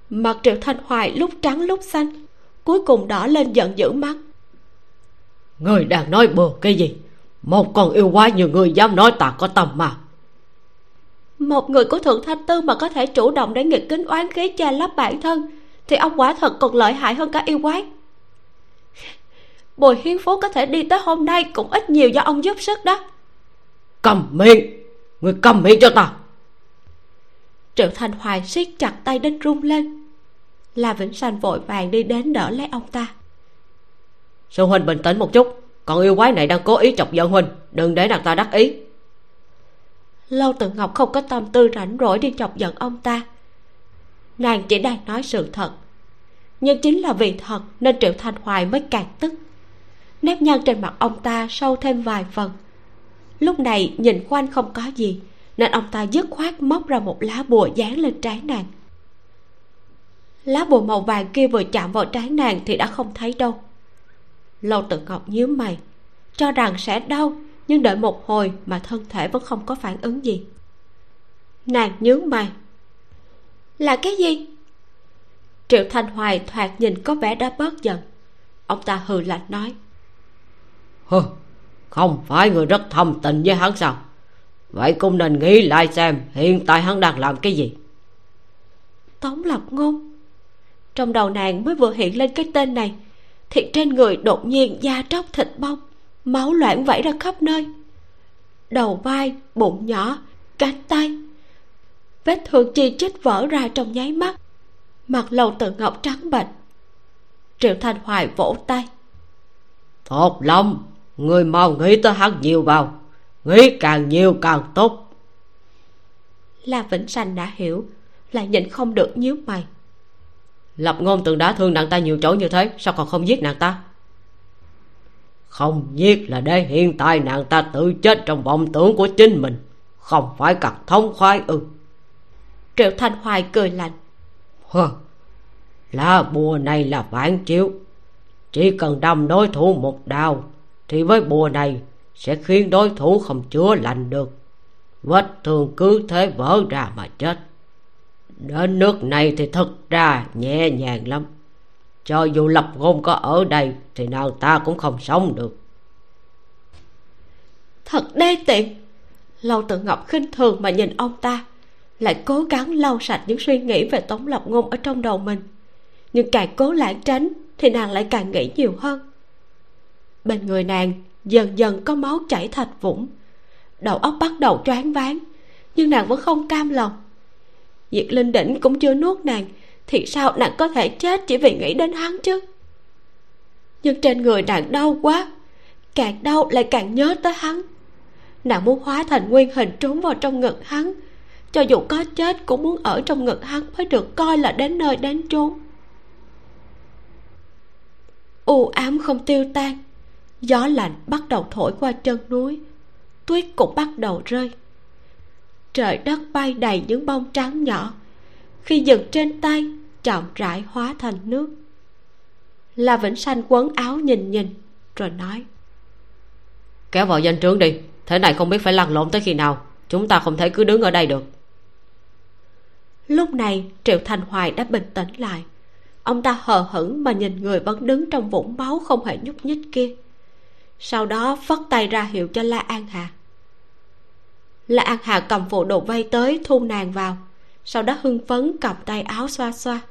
Speaker 1: Mặt triệu thanh hoài lúc trắng lúc xanh, cuối cùng đỏ lên giận dữ mắt
Speaker 3: người đang nói bừa cái gì? Một con yêu quái như người dám nói ta có tâm mà.
Speaker 1: Một người của thượng thanh tư mà có thể chủ động để nghịch kính oán khí che lấp bản thân thì ông quả thật còn lợi hại hơn cả yêu quái. Bồi hiến phú có thể đi tới hôm nay cũng ít nhiều do ông giúp sức đó.
Speaker 3: Cầm miệng người cầm miệng cho ta!
Speaker 1: Triệu thành hoài siết chặt tay đến run lên. La vĩnh sanh vội vàng đi đến đỡ lấy ông ta
Speaker 2: sư huynh bình tĩnh một chút. Còn yêu quái này đang cố ý chọc giận huynh đừng để nàng ta đắc ý.
Speaker 1: Lâu tự ngọc không có tâm tư rảnh rỗi đi chọc giận ông ta. Nàng chỉ đang nói sự thật. Nhưng chính là vì thật nên triệu thanh hoài mới càng tức. Nếp nhăn trên mặt ông ta sâu thêm vài phần. Lúc này nhìn quanh không có gì, nên ông ta dứt khoát móc ra một lá bùa dán lên trái nàng. Lá bùa màu vàng kia vừa chạm vào trái nàng thì đã không thấy đâu lâu tự ngọc nhíu mày. Cho rằng sẽ đau nhưng đợi một hồi mà thân thể vẫn không có phản ứng gì. Nàng nhướng mày. Là cái gì? Triệu thanh hoài thoạt nhìn có vẻ đã bớt giận. Ông ta hừ lạnh nói.
Speaker 2: Hừ không phải người rất thâm tình với hắn sao? Vậy cũng nên nghĩ lại xem hiện tại hắn đang làm cái gì.
Speaker 1: Tống lập ngôn. Trong đầu nàng mới vừa hiện lên cái tên này thì trên người đột nhiên da tróc thịt bong máu loãng vẩy ra khắp nơi. Đầu vai bụng nhỏ cánh tay. Vết thương chi chích vỡ ra trong nháy mắt. Mặt lầu tự ngọc trắng bệch. Triệu thanh hoài vỗ tay.
Speaker 2: Tốt lắm người mau nghĩ tới hắn nhiều vào. Nghĩ càng nhiều càng tốt.
Speaker 1: La vĩnh sanh đã hiểu lại nhịn không được nhíu mày
Speaker 5: lập ngôn từng đã thương nàng ta nhiều chỗ như thế sao còn không giết nàng ta?
Speaker 2: Không giết là để hiện tại nàng ta tự chết trong vọng tưởng của chính mình không phải cặt thống khoái ư.
Speaker 1: Triệu thanh hoài cười lạnh.
Speaker 2: Hơ lá bùa này là phản chiếu. Chỉ cần đâm đối thủ một đao thì với bùa này sẽ khiến đối thủ không chữa lành được. Vết thương cứ thế vỡ ra mà chết đến nước này thì thật ra nhẹ nhàng lắm. Cho dù lập ngôn có ở đây thì nàng ta cũng không sống được.
Speaker 1: Thật đê tiện. Lâu tự ngọc khinh thường mà nhìn ông ta, lại cố gắng lau sạch những suy nghĩ về tống lập ngôn ở trong đầu mình. Nhưng càng cố lãng tránh thì nàng lại càng nghĩ nhiều hơn. Bên người nàng dần dần có máu chảy thạch vũng. Đầu óc bắt đầu choáng váng, nhưng nàng vẫn không cam lòng diệt linh đỉnh cũng chưa nuốt nàng, thì sao nàng có thể chết chỉ vì nghĩ đến hắn chứ? Nhưng trên người nàng đau quá, càng đau lại càng nhớ tới hắn. Nàng muốn hóa thành nguyên hình trốn vào trong ngực hắn, cho dù có chết cũng muốn ở trong ngực hắn mới được coi là đến nơi đến chốn. U ám không tiêu tan, gió lạnh bắt đầu thổi qua chân núi, tuyết cũng bắt đầu rơi trời đất bay đầy những bông trắng nhỏ. Khi dừng trên tay chậm rãi hóa thành nước. La vĩnh sanh quấn áo nhìn nhìn rồi nói
Speaker 5: kéo vào danh trướng đi thế này không biết phải lăn lộn tới khi nào chúng ta không thể cứ đứng ở đây được.
Speaker 1: Lúc này triệu thành hoài đã bình tĩnh lại. Ông ta hờ hững mà nhìn người vẫn đứng trong vũng máu không hề nhúc nhích kia. Sau đó phất tay ra hiệu cho la an hà la an hà cầm phụ đồ vây tới thu nàng vào sau đó hưng phấn cầm tay áo xoa xoa.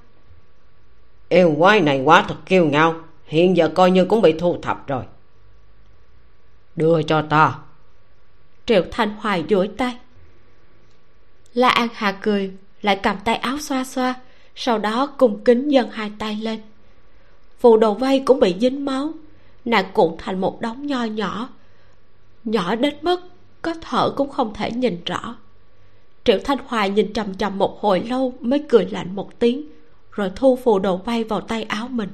Speaker 2: Yêu quái này quá thật kiêu ngạo hiện giờ coi như cũng bị thu thập rồi. Đưa cho ta.
Speaker 1: Triệu thanh hoài duỗi tay. La an hà cười lại cầm tay áo xoa xoa sau đó cung kính dâng hai tay lên. Phù đầu vây cũng bị dính máu nàng cuộn thành một đống nho nhỏ nhỏ đến mức có thở cũng không thể nhìn rõ. Triệu thanh hoài nhìn trầm trầm một hồi lâu mới cười lạnh một tiếng rồi thu phù đồ vay vào tay áo mình.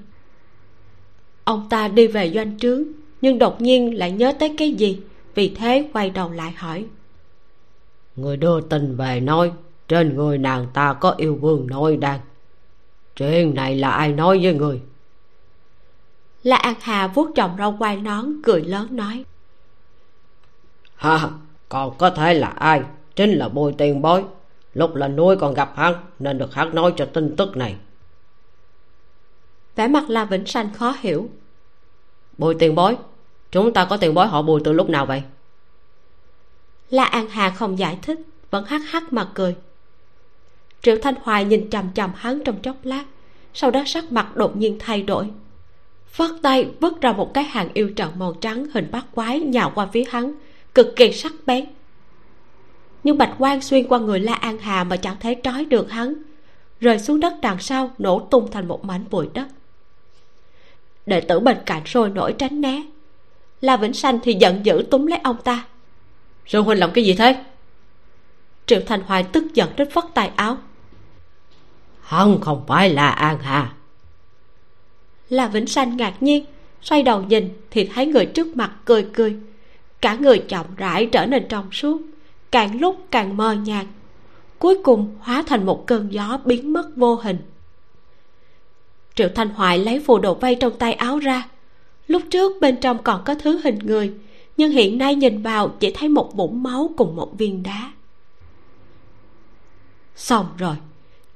Speaker 1: Ông ta đi về doanh trướng nhưng đột nhiên lại nhớ tới cái gì vì thế quay đầu lại hỏi.
Speaker 2: Người đưa tin về nói trên người nàng ta có yêu vương nội đan chuyện này là ai nói với người?
Speaker 1: Là an hà vuốt trồng râu quai nón cười lớn nói
Speaker 2: ha còn có thể là ai? Chính là bồi tiền bối. Lúc là nuôi còn gặp hắn nên được hắn nói cho tin tức này.
Speaker 1: Vẻ mặt la vĩnh sanh khó hiểu.
Speaker 5: Bồi tiền bối chúng ta có tiền bối họ bùi từ lúc nào vậy?
Speaker 1: La an hà không giải thích vẫn hắc hắc mà cười. Triệu thanh hoài nhìn chằm chằm hắn trong chốc lát sau đó sắc mặt đột nhiên thay đổi. Phất tay vứt ra một cái hàng yêu trận màu trắng hình bát quái nhào qua phía hắn cực kỳ sắc bén. Nhưng bạch quan xuyên qua người la an hà mà chẳng thể trói được hắn rơi xuống đất đằng sau nổ tung thành một mảnh bụi đất. Đệ tử bên cạnh sôi nổi tránh né. La vĩnh sanh thì giận dữ túm lấy ông ta.
Speaker 5: Sư huynh làm cái gì thế?
Speaker 1: Triệu thành hoài tức giận đến phất tay áo.
Speaker 2: Hắn không phải là an hà.
Speaker 1: Là vĩnh sanh ngạc nhiên xoay đầu nhìn thì thấy người trước mặt cười cười cả người chậm rãi trở nên trong suốt càng lúc càng mờ nhạt cuối cùng hóa thành một cơn gió biến mất vô hình. Triệu thanh hoài lấy phù đồ vây trong tay áo ra. Lúc trước bên trong còn có thứ hình người nhưng hiện nay nhìn vào chỉ thấy một vũng máu cùng một viên đá. Xong rồi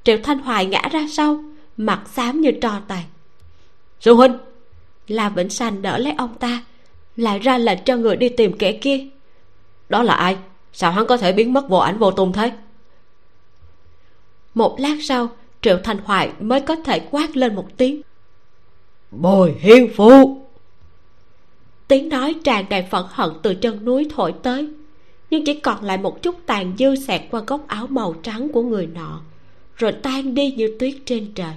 Speaker 1: triệu thanh hoài ngã ra sau mặt xám như tro tàn. Sư huynh! La vĩnh sanh đỡ lấy ông ta lại ra lệnh cho người đi tìm kẻ kia. Đó là ai? Sao hắn có thể biến mất vô ảnh vô tung thế? Một lát sau triệu thanh hoài mới có thể quát lên một tiếng.
Speaker 3: Bồi hiên phu!
Speaker 1: Tiếng nói tràn đầy phẫn hận từ chân núi thổi tới nhưng chỉ còn lại một chút tàn dư xẹt qua góc áo màu trắng của người nọ rồi tan đi như tuyết trên trời.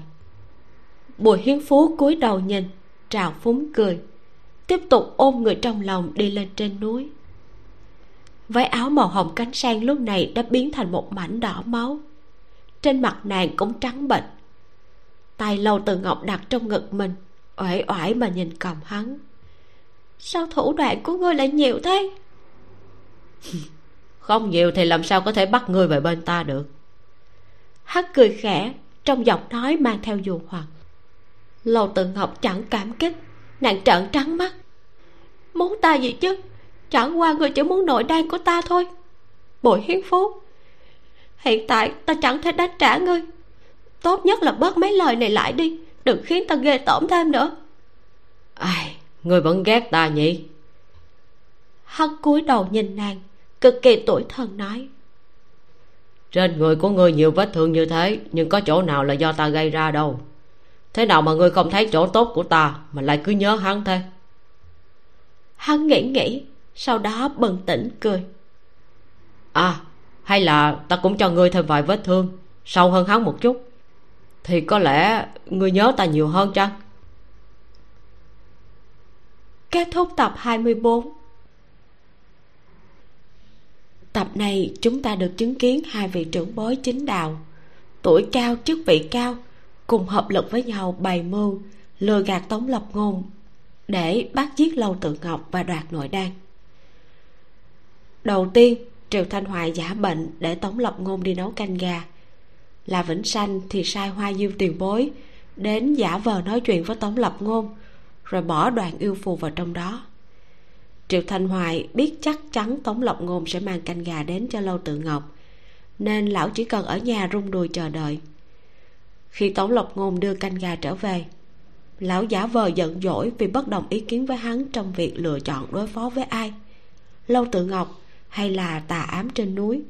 Speaker 1: Bùi hiến phú cúi đầu nhìn trào phúng cười tiếp tục ôm người trong lòng đi lên trên núi. Váy áo màu hồng cánh sen lúc này đã biến thành một mảnh đỏ máu. Trên mặt nàng cũng trắng bệch. Tay lâu từ ngọc đặt trong ngực mình uể oải mà nhìn cầm hắn. Sao thủ đoạn của ngươi lại nhiều thế?
Speaker 2: Không nhiều thì làm sao có thể bắt ngươi về bên ta được?
Speaker 1: Hắn cười khẽ trong giọng nói mang theo dù hoặc. Lâu tự ngọc chẳng cảm kích nàng trợn trắng mắt. Muốn ta gì chứ? Chẳng qua người chỉ muốn nội đan của ta thôi. Bội hiến phú hiện tại ta chẳng thể đánh trả ngươi. Tốt nhất là bớt mấy lời này lại đi đừng khiến ta ghê tởm thêm nữa.
Speaker 2: Ai ngươi vẫn ghét ta nhỉ?
Speaker 1: Hắn cúi đầu nhìn nàng cực kỳ tuổi thân nói.
Speaker 2: Trên người của ngươi nhiều vết thương như thế nhưng có chỗ nào là do ta gây ra đâu thế nào mà ngươi không thấy chỗ tốt của ta mà lại cứ nhớ hắn thế?
Speaker 1: Hắn nghĩ nghĩ sau đó bừng tỉnh cười.
Speaker 2: À hay là ta cũng cho ngươi thêm vài vết thương sâu hơn hắn một chút. Thì có lẽ ngươi nhớ ta nhiều hơn chăng?
Speaker 1: Kết thúc tập 24 tập này chúng ta được chứng kiến hai vị trưởng bối chính đạo tuổi cao chức vị cao cùng hợp lực với nhau bày mưu, lừa gạt tống lập ngôn, để bắt giết lâu tự ngọc và đoạt nội đan. Đầu tiên Triệu thanh hoài giả bệnh để tống lập ngôn đi nấu canh gà. Là vĩnh sanh thì sai hoa diêu tiền bối đến giả vờ nói chuyện với tống lập ngôn, rồi bỏ đoàn yêu phù vào trong đó. Triệu thanh hoài biết chắc chắn tống lập ngôn sẽ mang canh gà đến cho lâu tự ngọc, nên lão chỉ cần ở nhà rung đùi chờ đợi khi tống lộc ngôn đưa canh gà trở về. Lão giả vờ giận dỗi vì bất đồng ý kiến với hắn trong việc lựa chọn đối phó với ai. Lâu tự ngọc, hay là tà ám trên núi?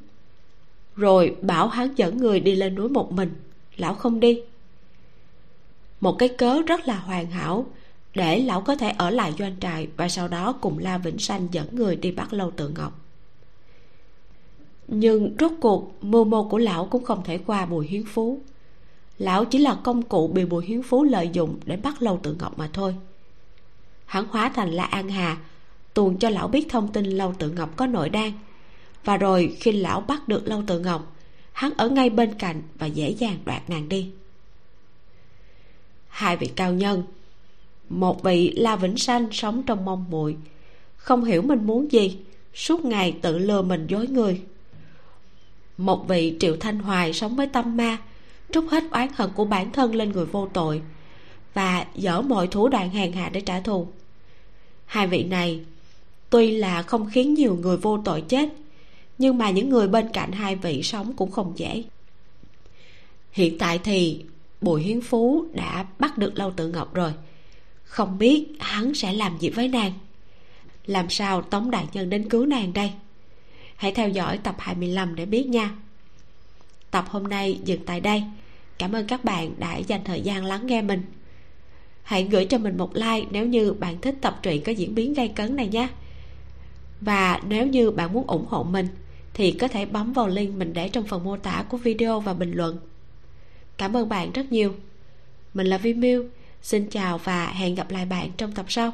Speaker 1: Rồi bảo hắn dẫn người đi lên núi một mình. Lão không đi. Một cái cớ rất là hoàn hảo, để lão có thể ở lại doanh trại và sau đó cùng la vĩnh sanh dẫn người đi bắt lâu tự ngọc. Nhưng rốt cuộc mưu mô của lão cũng không thể qua bùi hiến phú lão chỉ là công cụ bị bùi hiến phú lợi dụng để bắt lâu tự ngọc mà thôi. Hắn hóa thành la an hà, tuồn cho lão biết thông tin lâu tự ngọc có nội đan. Và rồi khi lão bắt được lâu tự ngọc, hắn ở ngay bên cạnh và dễ dàng đoạt nàng đi. Hai vị cao nhân, một vị la vĩnh sanh sống trong mong muội, không hiểu mình muốn gì, suốt ngày tự lừa mình dối người. Một vị triệu thanh hoài sống với tâm ma trút hết oán hận của bản thân lên người vô tội và dở mọi thủ đoạn hèn hạ để trả thù. Hai vị này, tuy là không khiến nhiều người vô tội chết, nhưng mà những người bên cạnh hai vị sống cũng không dễ. Hiện tại thì bùi hiến phú đã bắt được lâu tự ngọc rồi. Không biết hắn sẽ làm gì với nàng. Làm sao tống đại nhân đến cứu nàng đây? Hãy theo dõi tập 25 để biết nha. Tập hôm nay dừng tại đây cảm ơn các bạn đã dành thời gian lắng nghe mình. Hãy gửi cho mình một like nếu như bạn thích tập truyện có diễn biến gây cấn này nhé. Và nếu như bạn muốn ủng hộ mình, thì có thể bấm vào link mình để trong phần mô tả của video và bình luận. Cảm ơn bạn rất nhiều. Mình là vi miu. Xin chào và hẹn gặp lại bạn trong tập sau.